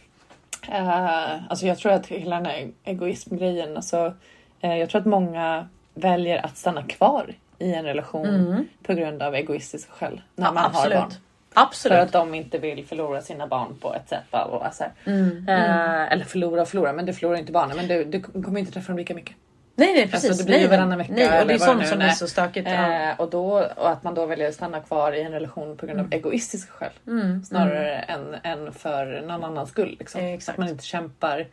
Speaker 1: eh, alltså jag tror att hela den här egoismgrejen, alltså, eh, jag tror att många väljer att stanna kvar i en relation på grund av egoistiska skäl när man har barn. För
Speaker 2: Absolut.
Speaker 1: att de inte vill förlora sina barn på ett sätt. bla, bla, bla, så här. Eh, eller förlora och förlora, men du förlorar inte barnen. Men du, du kommer inte träffa dem lika mycket.
Speaker 2: Nej, nej precis.
Speaker 1: Alltså, det blir ju varannan vecka
Speaker 2: Nej, och det är sånt
Speaker 1: nu
Speaker 2: som
Speaker 1: är.
Speaker 2: är så stökigt. Ja.
Speaker 1: Eh, och, då, och att man då väljer att stanna kvar i en relation på grund av egoistiska skäl.
Speaker 2: Mm,
Speaker 1: Snarare än, än för någon annans skull. Liksom.
Speaker 2: Eh, exakt.
Speaker 1: Att man inte kämpar.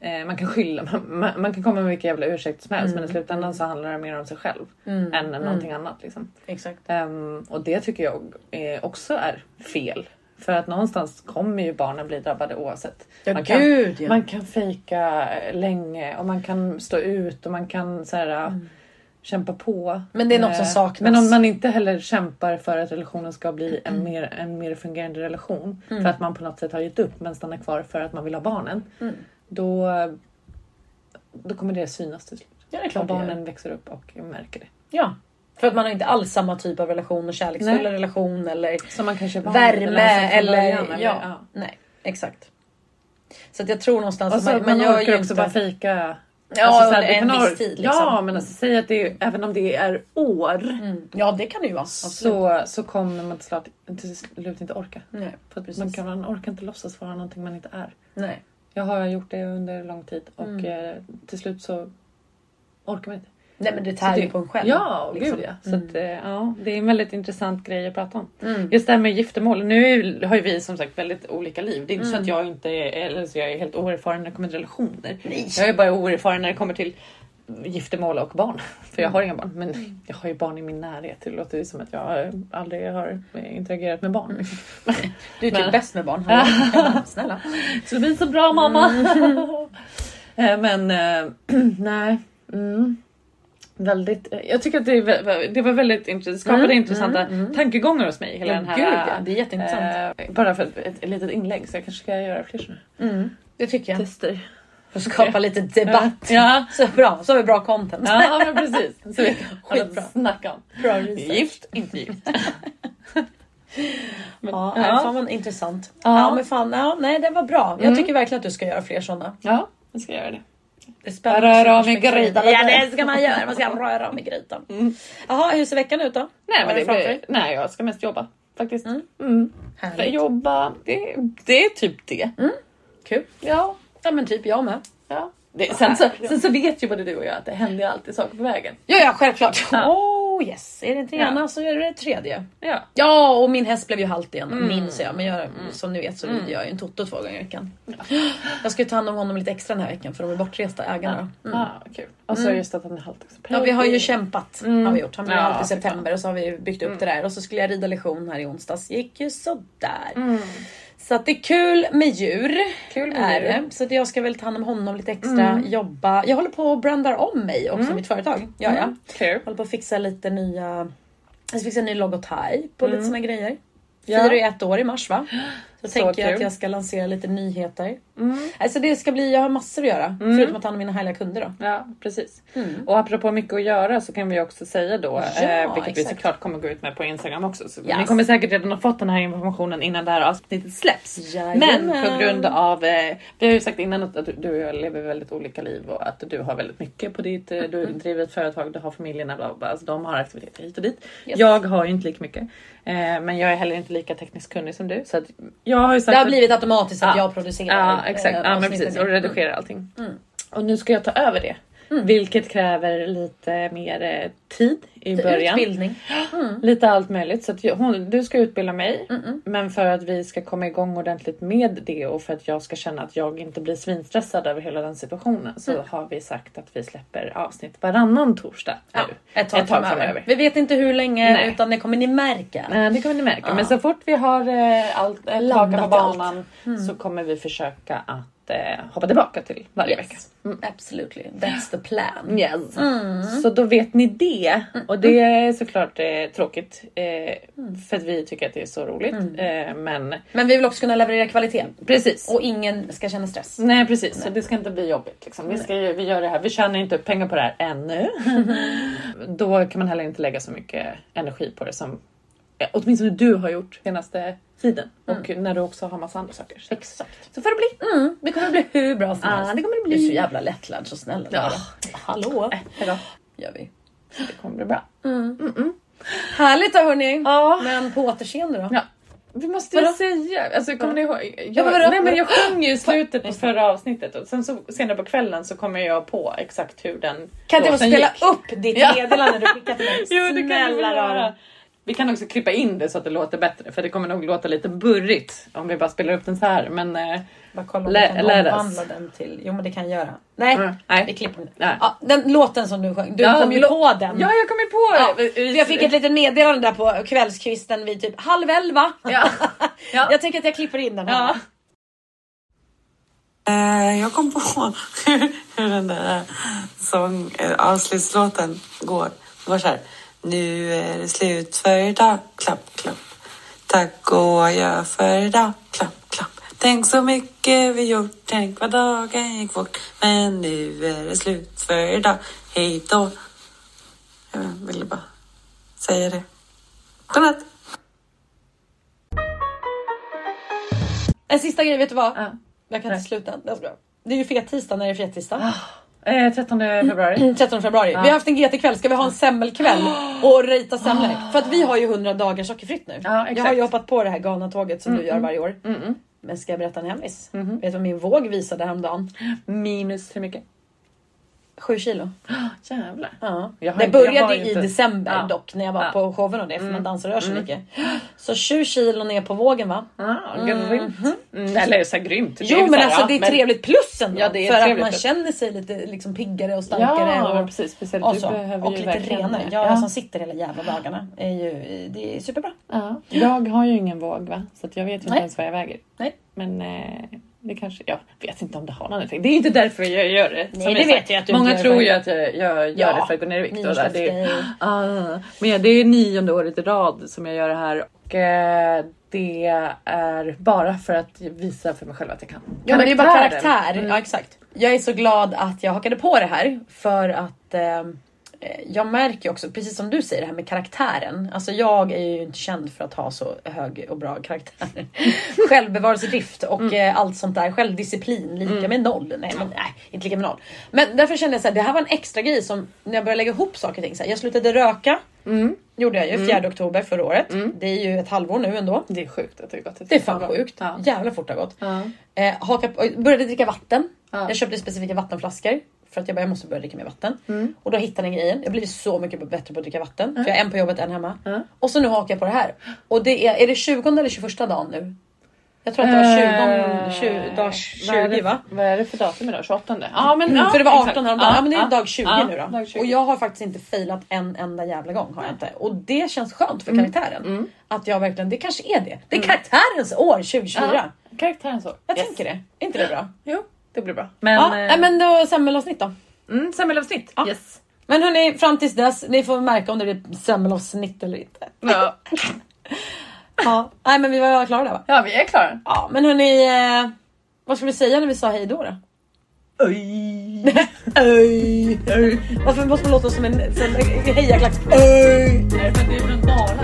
Speaker 1: Eh, man kan skylla, man, man, man kan komma med vilka jävla ursäkter som helst
Speaker 2: Mm,
Speaker 1: men i slutändan så handlar det mer om sig själv än någonting annat. Liksom.
Speaker 2: Exakt.
Speaker 1: Ehm, och det tycker jag eh, också är fel. För att någonstans kommer ju barnen bli drabbade oavsett.
Speaker 2: Ja,
Speaker 1: man, kan,
Speaker 2: gud, ja.
Speaker 1: man kan fejka länge och man kan stå ut och man kan så här, kämpa på.
Speaker 2: Mm. Men det är något som
Speaker 1: Eh,
Speaker 2: saknas.
Speaker 1: Men om man inte heller kämpar för att relationen ska bli en
Speaker 2: Mm.
Speaker 1: mer, en mer fungerande relation. För att man på något sätt har gett upp men stannar kvar för att man vill ha barnen.
Speaker 2: Mm.
Speaker 1: Då, då kommer det synas till slut.
Speaker 2: Ja, det är
Speaker 1: Och
Speaker 2: klart gör.
Speaker 1: barnen växer upp och märker det.
Speaker 2: Ja. För att man har inte alls samma typ av relation och kärleksfulla
Speaker 1: Nej.
Speaker 2: relation eller
Speaker 1: man
Speaker 2: värme
Speaker 1: eller början, eller-
Speaker 2: ja.
Speaker 1: ja.
Speaker 2: Nej, exakt. Så att jag tror någonstans
Speaker 1: Och
Speaker 2: att
Speaker 1: så
Speaker 2: man,
Speaker 1: Alltså, man,
Speaker 2: man gör
Speaker 1: orkar också
Speaker 2: inte...
Speaker 1: bara fejka.
Speaker 2: Ja,
Speaker 1: Alltså, så
Speaker 2: under
Speaker 1: här, det
Speaker 2: en viss tid, liksom.
Speaker 1: Ja, men alltså, säg att det är, även om det är år
Speaker 2: Mm. Ja det kan det ju vara. Absolut.
Speaker 1: så, så kommer man till slut, till slut inte orka.
Speaker 2: Nej,
Speaker 1: För att
Speaker 2: Precis.
Speaker 1: man, kan, man orkar inte låtsas vara någonting man inte är.
Speaker 2: nej.
Speaker 1: Jag har gjort det under lång tid och
Speaker 2: Mm.
Speaker 1: eh, till slut så orkar man inte.
Speaker 2: Nej men det
Speaker 1: Så
Speaker 2: tär ju på en själv.
Speaker 1: Ja,
Speaker 2: liksom.
Speaker 1: gud ja. Så
Speaker 2: Mm.
Speaker 1: att, eh, ja. Det är en väldigt intressant grej att prata om.
Speaker 2: Mm.
Speaker 1: Just det här med giftermål. Nu har ju vi som sagt väldigt olika liv. Det är inte så
Speaker 2: Mm.
Speaker 1: att jag inte är, eller så jag är helt oerfaren när det kommer till relationer.
Speaker 2: Nej.
Speaker 1: Jag är bara oerfaren när det kommer till giftermål och barn. För jag har inga barn. Men
Speaker 2: Mm.
Speaker 1: jag har ju barn i min närhet. Det låter ju som att jag aldrig har interagerat med barn.
Speaker 2: Du är typ
Speaker 1: Men-
Speaker 2: bäst med barn. Snälla.
Speaker 1: Så bli så bra mamma!
Speaker 2: Mm.
Speaker 1: Eh, Men eh, nej. Mm. Väldigt, jag tycker att det, det var väldigt intressant, skapade
Speaker 2: Mm,
Speaker 1: intressanta
Speaker 2: mm, mm.
Speaker 1: tankegångar hos mig. Hela
Speaker 2: Ja,
Speaker 1: den här,
Speaker 2: gud, ja. Det är jätteintressant.
Speaker 1: eh, bara för ett, ett, litet inlägg så jag kanske ska göra fler
Speaker 2: Mm. Det tycker jag.
Speaker 1: tester.
Speaker 2: För att skapa lite debatt.
Speaker 1: Ja,
Speaker 2: Så bra, så har vi bra content.
Speaker 1: ja men precis. Så vad
Speaker 2: Skitbra.
Speaker 1: snacka om.
Speaker 2: Bra research.
Speaker 1: Gift, inte gift. Men,
Speaker 2: Ja,
Speaker 1: ja.
Speaker 2: ja. fan vad intressant.
Speaker 1: Ja.
Speaker 2: Ja. men fan, ja, nej det var bra. Jag
Speaker 1: Mm.
Speaker 2: tycker verkligen att du ska göra fler sådana.
Speaker 1: ja, jag ska göra det.
Speaker 2: Det är spännande.
Speaker 1: Röra om i grytan.
Speaker 2: Ja det ska man göra, man ska röra om i grytan.
Speaker 1: Mm.
Speaker 2: Jaha, hur ser veckan ut då?
Speaker 1: Nej, men det blir, nej, jag ska mest jobba faktiskt.
Speaker 2: Mm.
Speaker 1: Mm. Jobba, det, det är typ det.
Speaker 2: Kul.
Speaker 1: Ja,
Speaker 2: Ja men typ jag med.
Speaker 1: ja. Det, sen, så, sen så vet ju både du och jag att det händer alltid saker på vägen.
Speaker 2: Ja, ja självklart.
Speaker 1: Ja.
Speaker 2: Oh yes, är det inte
Speaker 1: Ja.
Speaker 2: ena så är det det tredje.
Speaker 1: Ja.
Speaker 2: Ja, och min häst blev ju halt igen.
Speaker 1: Mm.
Speaker 2: Minns jag. Men jag, som ni vet så rider jag ju en Toto två gånger i veckan. Jag ska ju ta hand om honom lite extra den här veckan för de är bortresta ägarna. Mm.
Speaker 1: Ah, kul. Och så
Speaker 2: Mm.
Speaker 1: just att han är halt också.
Speaker 2: Ja, vi har ju kämpat.
Speaker 1: Mm.
Speaker 2: Har vi gjort. Han blev
Speaker 1: Ja,
Speaker 2: halt i september och så har vi byggt upp det där. Och så skulle jag rida lektion här i onsdags. Gick ju sådär.
Speaker 1: Mm.
Speaker 2: Så att det är kul med djur.
Speaker 1: Kul med
Speaker 2: är
Speaker 1: djur.
Speaker 2: det. Så att jag ska väl ta hand om honom lite extra.
Speaker 1: Mm.
Speaker 2: Jobba. Jag håller på och brandar om mig också,
Speaker 1: Mm.
Speaker 2: mitt företag. Ja, ja.
Speaker 1: Mm. Kul.
Speaker 2: Håller på att fixa lite nya... Jag ska fixa en ny logotyp och lite
Speaker 1: Mm.
Speaker 2: såna grejer.
Speaker 1: Ja.
Speaker 2: Firar ju ett år i mars va? Så,
Speaker 1: Så
Speaker 2: tänker jag att jag ska lansera lite nyheter.
Speaker 1: Mm.
Speaker 2: Alltså det ska bli, jag har massor att göra.
Speaker 1: Mm.
Speaker 2: Förutom att ta hand om mina härliga kunder då.
Speaker 1: Ja, precis.
Speaker 2: Mm.
Speaker 1: Och apropå mycket att göra så kan vi också säga då,
Speaker 2: Ja,
Speaker 1: eh, vilket vi
Speaker 2: exakt.
Speaker 1: såklart kommer gå ut med på Instagram också. Så
Speaker 2: Yes.
Speaker 1: Ni kommer säkert redan ha fått den här informationen innan det här avsnittet släpps. Men
Speaker 2: Jajamän.
Speaker 1: på grund av, eh, vi har ju sagt innan att du, du och jag lever väldigt olika liv och att du har väldigt mycket på ditt, eh, du driver ett företag, du har familjerna, bla, bla, bla. Alltså, de har aktiviteter hit och dit.
Speaker 2: Yes.
Speaker 1: Jag har ju inte lika mycket. Eh, men jag är heller inte lika tekniskt kunnig som du. Så att jag har ju sagt
Speaker 2: Det har
Speaker 1: att-
Speaker 2: blivit automatiskt att
Speaker 1: Ja.
Speaker 2: jag producerar.
Speaker 1: Ja exakt,
Speaker 2: eh,
Speaker 1: ja, men precis. Och redigerar allting.
Speaker 2: Mm.
Speaker 1: Och nu ska jag ta över det.
Speaker 2: Mm.
Speaker 1: Vilket kräver lite mer eh, tid i början.
Speaker 2: Utbildning. Mm.
Speaker 1: Lite allt möjligt. Så jag, hon, du ska utbilda mig.
Speaker 2: Mm -mm.
Speaker 1: Men för att vi ska komma igång ordentligt med det och för att jag ska känna att jag inte blir svinstressad över hela den situationen så
Speaker 2: Mm.
Speaker 1: har vi sagt att vi släpper avsnitt varannan torsdag nu.
Speaker 2: Ja, ett tag,
Speaker 1: Ett tag
Speaker 2: framöver.
Speaker 1: framöver.
Speaker 2: Vi vet inte hur länge
Speaker 1: Nej.
Speaker 2: utan det kommer ni märka.
Speaker 1: Nej, det kommer ni märka.
Speaker 2: Ja.
Speaker 1: Men så fort vi har eh, allt eh, tillbaka på banan
Speaker 2: Mm.
Speaker 1: så kommer vi försöka att eh, hoppa tillbaka till varje vecka.
Speaker 2: Yes. Mm. Absolutely, that's the plan.
Speaker 1: Yes.
Speaker 2: Mm.
Speaker 1: Så då vet ni det. Och det är såklart eh, tråkigt. Eh, För att vi tycker att det är så roligt.
Speaker 2: Mm.
Speaker 1: Eh, men
Speaker 2: Men vi vill också kunna leverera kvalitet
Speaker 1: precis.
Speaker 2: och ingen ska känna stress.
Speaker 1: Nej precis, så
Speaker 2: Nej.
Speaker 1: det ska inte bli jobbigt. Liksom. Vi, ska, ju- vi gör det här, vi tjänar inte upp pengar på det här ännu. Då kan man heller inte lägga så mycket energi på det som åtminstone du har gjort senaste tiden. Och när du också har massa andra saker. Så,
Speaker 2: Exakt.
Speaker 1: så får det bli.
Speaker 2: Mm. Det kommer bli hur bra som
Speaker 1: Ja,
Speaker 2: helst.
Speaker 1: det kommer det
Speaker 2: Du är så
Speaker 1: bli.
Speaker 2: jävla lättlärd, så snäll
Speaker 1: Ja.
Speaker 2: Hallå?
Speaker 1: Äh, hejdå.
Speaker 2: Gör vi.
Speaker 1: Det kommer bli bra.
Speaker 2: Härligt då hörni.
Speaker 1: Ja.
Speaker 2: Men på återseende då.
Speaker 1: Ja. Vi måste ju säga, alltså kommer ni ihåg? Jag,
Speaker 2: Ja, vadå?
Speaker 1: nej, men jag sjöng ju i slutet på förra avsnittet och sen så senare på kvällen så kommer jag på exakt hur den
Speaker 2: Kan inte spela
Speaker 1: gick.
Speaker 2: upp ditt
Speaker 1: Ja.
Speaker 2: meddelande du skickade till mig?
Speaker 1: Jo det kan du väl
Speaker 2: Snälla
Speaker 1: göra. Vi kan också klippa in det så att det låter bättre för det kommer nog låta lite burrigt om vi bara spelar upp den så här. Men eh,
Speaker 2: Bara kolla om
Speaker 1: Lä-
Speaker 2: vi kan omvandla den till... Jo men det kan jag göra. Nej,
Speaker 1: Mm, nej.
Speaker 2: vi klipper den.
Speaker 1: Nej.
Speaker 2: Ja, den låten som du sjöng, du
Speaker 1: Ja,
Speaker 2: kom ju på den.
Speaker 1: ja, jag kommer ju på
Speaker 2: Ja, för jag fick ett litet meddelande där på kvällskvisten vid typ halv elva.
Speaker 1: Ja. Ja.
Speaker 2: Jag tänker att jag klipper in den här.
Speaker 1: Ja.
Speaker 3: Eh, jag kom på hur den där sång, eh, avslutslåten går. Det var så här. Nu är det slut för idag. Klapp, klapp. Tack och adjö för idag. Klapp, klapp. Tänk så mycket vi gjort. Tänk vad dagen gick fort. Men nu är det slut för idag. Hej då. Jag ville bara säga det. Godnatt.
Speaker 2: En sista grej, vet du vad?
Speaker 1: Ja.
Speaker 2: Jag kan inte sluta. Det är ju fet-tisdag när det är fet-tisdag.
Speaker 1: Eh, 13 februari.
Speaker 2: 13 februari. Vi har haft en GT-kväll, ska vi ha en semmelkväll och rita semlor? För att vi har ju 100 dagar sockerfritt nu.
Speaker 1: Ja. Mm,
Speaker 2: jag har ju hoppat på det här galna tåget som du gör varje år. Men ska jag berätta en hemlis? Vet du vad min våg visade häromdagen?
Speaker 1: Minus hur mycket?
Speaker 2: 7 kilo.
Speaker 1: Jävlar.
Speaker 2: Ja. Det började
Speaker 1: har
Speaker 2: i
Speaker 1: inte-
Speaker 2: december
Speaker 1: Ja.
Speaker 2: dock när jag var
Speaker 1: Ja.
Speaker 2: på showen och det för man dansar och rör sig mycket. Så 7 kilo ner på vågen va?
Speaker 1: Ja, grymt. Mm, eller så här grymt.
Speaker 2: Jo men
Speaker 1: så
Speaker 2: alltså
Speaker 1: ja,
Speaker 2: det är
Speaker 1: men-
Speaker 2: trevligt plus ändå.
Speaker 1: Ja, det är
Speaker 2: för att
Speaker 1: trevligt
Speaker 2: man
Speaker 1: plus.
Speaker 2: känner sig lite liksom piggare och starkare.
Speaker 1: Ja,
Speaker 2: och,
Speaker 1: precis. Speciellt
Speaker 2: och,
Speaker 1: du
Speaker 2: så.
Speaker 1: behöver
Speaker 2: och
Speaker 1: ju
Speaker 2: lite renare. Jag
Speaker 1: Ja.
Speaker 2: som sitter hela jävla dagarna. Är ju, det är superbra.
Speaker 1: Ja. Jag har ju ingen våg va? Så att jag vet ju inte ens vad jag väger.
Speaker 2: Nej.
Speaker 1: Men eh, det kanske, jag vet inte om det har någon effekt. Det är inte därför jag gör det.
Speaker 2: Nej, det
Speaker 1: jag
Speaker 2: vet jag att du
Speaker 1: Många
Speaker 2: gör
Speaker 1: tror ju att jag, jag gör
Speaker 2: Ja,
Speaker 1: det för att gå ner i vikt. Och det, det, ah, men det är nionde året i rad som jag gör det här. Och eh, det är bara för att visa för mig själv att jag kan.
Speaker 2: Ja men det är bara karaktär.
Speaker 1: Mm.
Speaker 2: Ja exakt. Jag är så glad att jag hakade på det här för att eh, jag märker också, precis som du säger det här med karaktären. Alltså jag är ju inte känd för att ha så hög och bra karaktär. Självbevarelsedrift och
Speaker 1: Mm.
Speaker 2: eh, allt sånt där. Självdisciplin lika med noll. Nej, men, nej, inte lika med noll. Men därför kände jag här, det här var en extra grej som när jag började lägga ihop saker och ting. Så här, jag slutade röka.
Speaker 1: Mm.
Speaker 2: Gjorde jag ju 4 oktober förra året. Det är ju ett halvår nu ändå.
Speaker 1: Det är sjukt att det har gått ett
Speaker 2: Det är fan
Speaker 1: halvår.
Speaker 2: sjukt.
Speaker 1: Ja.
Speaker 2: Jävla fort det har gått.
Speaker 1: Ja.
Speaker 2: Eh, haka började dricka vatten.
Speaker 1: Ja.
Speaker 2: Jag köpte specifika vattenflaskor. För att jag bara, jag måste börja dricka mer vatten.
Speaker 1: Mm.
Speaker 2: Och då hittade jag grejen. Jag har blivit så mycket bättre på att dricka vatten. För jag är en på jobbet, en hemma.
Speaker 1: Ja.
Speaker 2: Och så nu hakar jag på det här. Och det är, är det 20 eller 21 dagen nu? Jag tror att det var 20, 20 dag
Speaker 1: Eh, vad är
Speaker 2: 20
Speaker 1: det-
Speaker 2: va?
Speaker 1: Vad är det för datum idag? 28? Ja men
Speaker 2: Mm,
Speaker 1: ja,
Speaker 2: för det var 18
Speaker 1: exakt.
Speaker 2: häromdagen. Ja, men det är dag 20
Speaker 1: ja,
Speaker 2: nu då.
Speaker 1: dag 20.
Speaker 2: Och jag har faktiskt inte failat en enda jävla gång. Har jag inte. Och det känns skönt för
Speaker 1: Mm.
Speaker 2: karaktären. Att jag verkligen, det kanske är det. Det är karaktärens år 2024.
Speaker 1: Ja, karaktären så.
Speaker 2: Jag
Speaker 1: Yes.
Speaker 2: tänker det. Är inte det bra?
Speaker 1: Jo, det blir bra. Men,
Speaker 2: ja,
Speaker 1: eh,
Speaker 2: men då semmelavsnitt då.
Speaker 1: mm, semmelavsnitt.
Speaker 2: Ja.
Speaker 1: Yes.
Speaker 2: Men hörni, fram tills dess, ni får märka om det blir semmelavsnitt eller inte.
Speaker 1: Ja.
Speaker 2: Ja, nej men vi var klara där va?
Speaker 1: ja, vi är klara.
Speaker 2: Ja, men hörni, eh, vad ska vi säga när vi sa hej då? då?
Speaker 1: Oj.
Speaker 2: Öj, öj. Varför måste man låta som en, en hejaklack? Öj.
Speaker 1: Nej, men det är från Dalarna.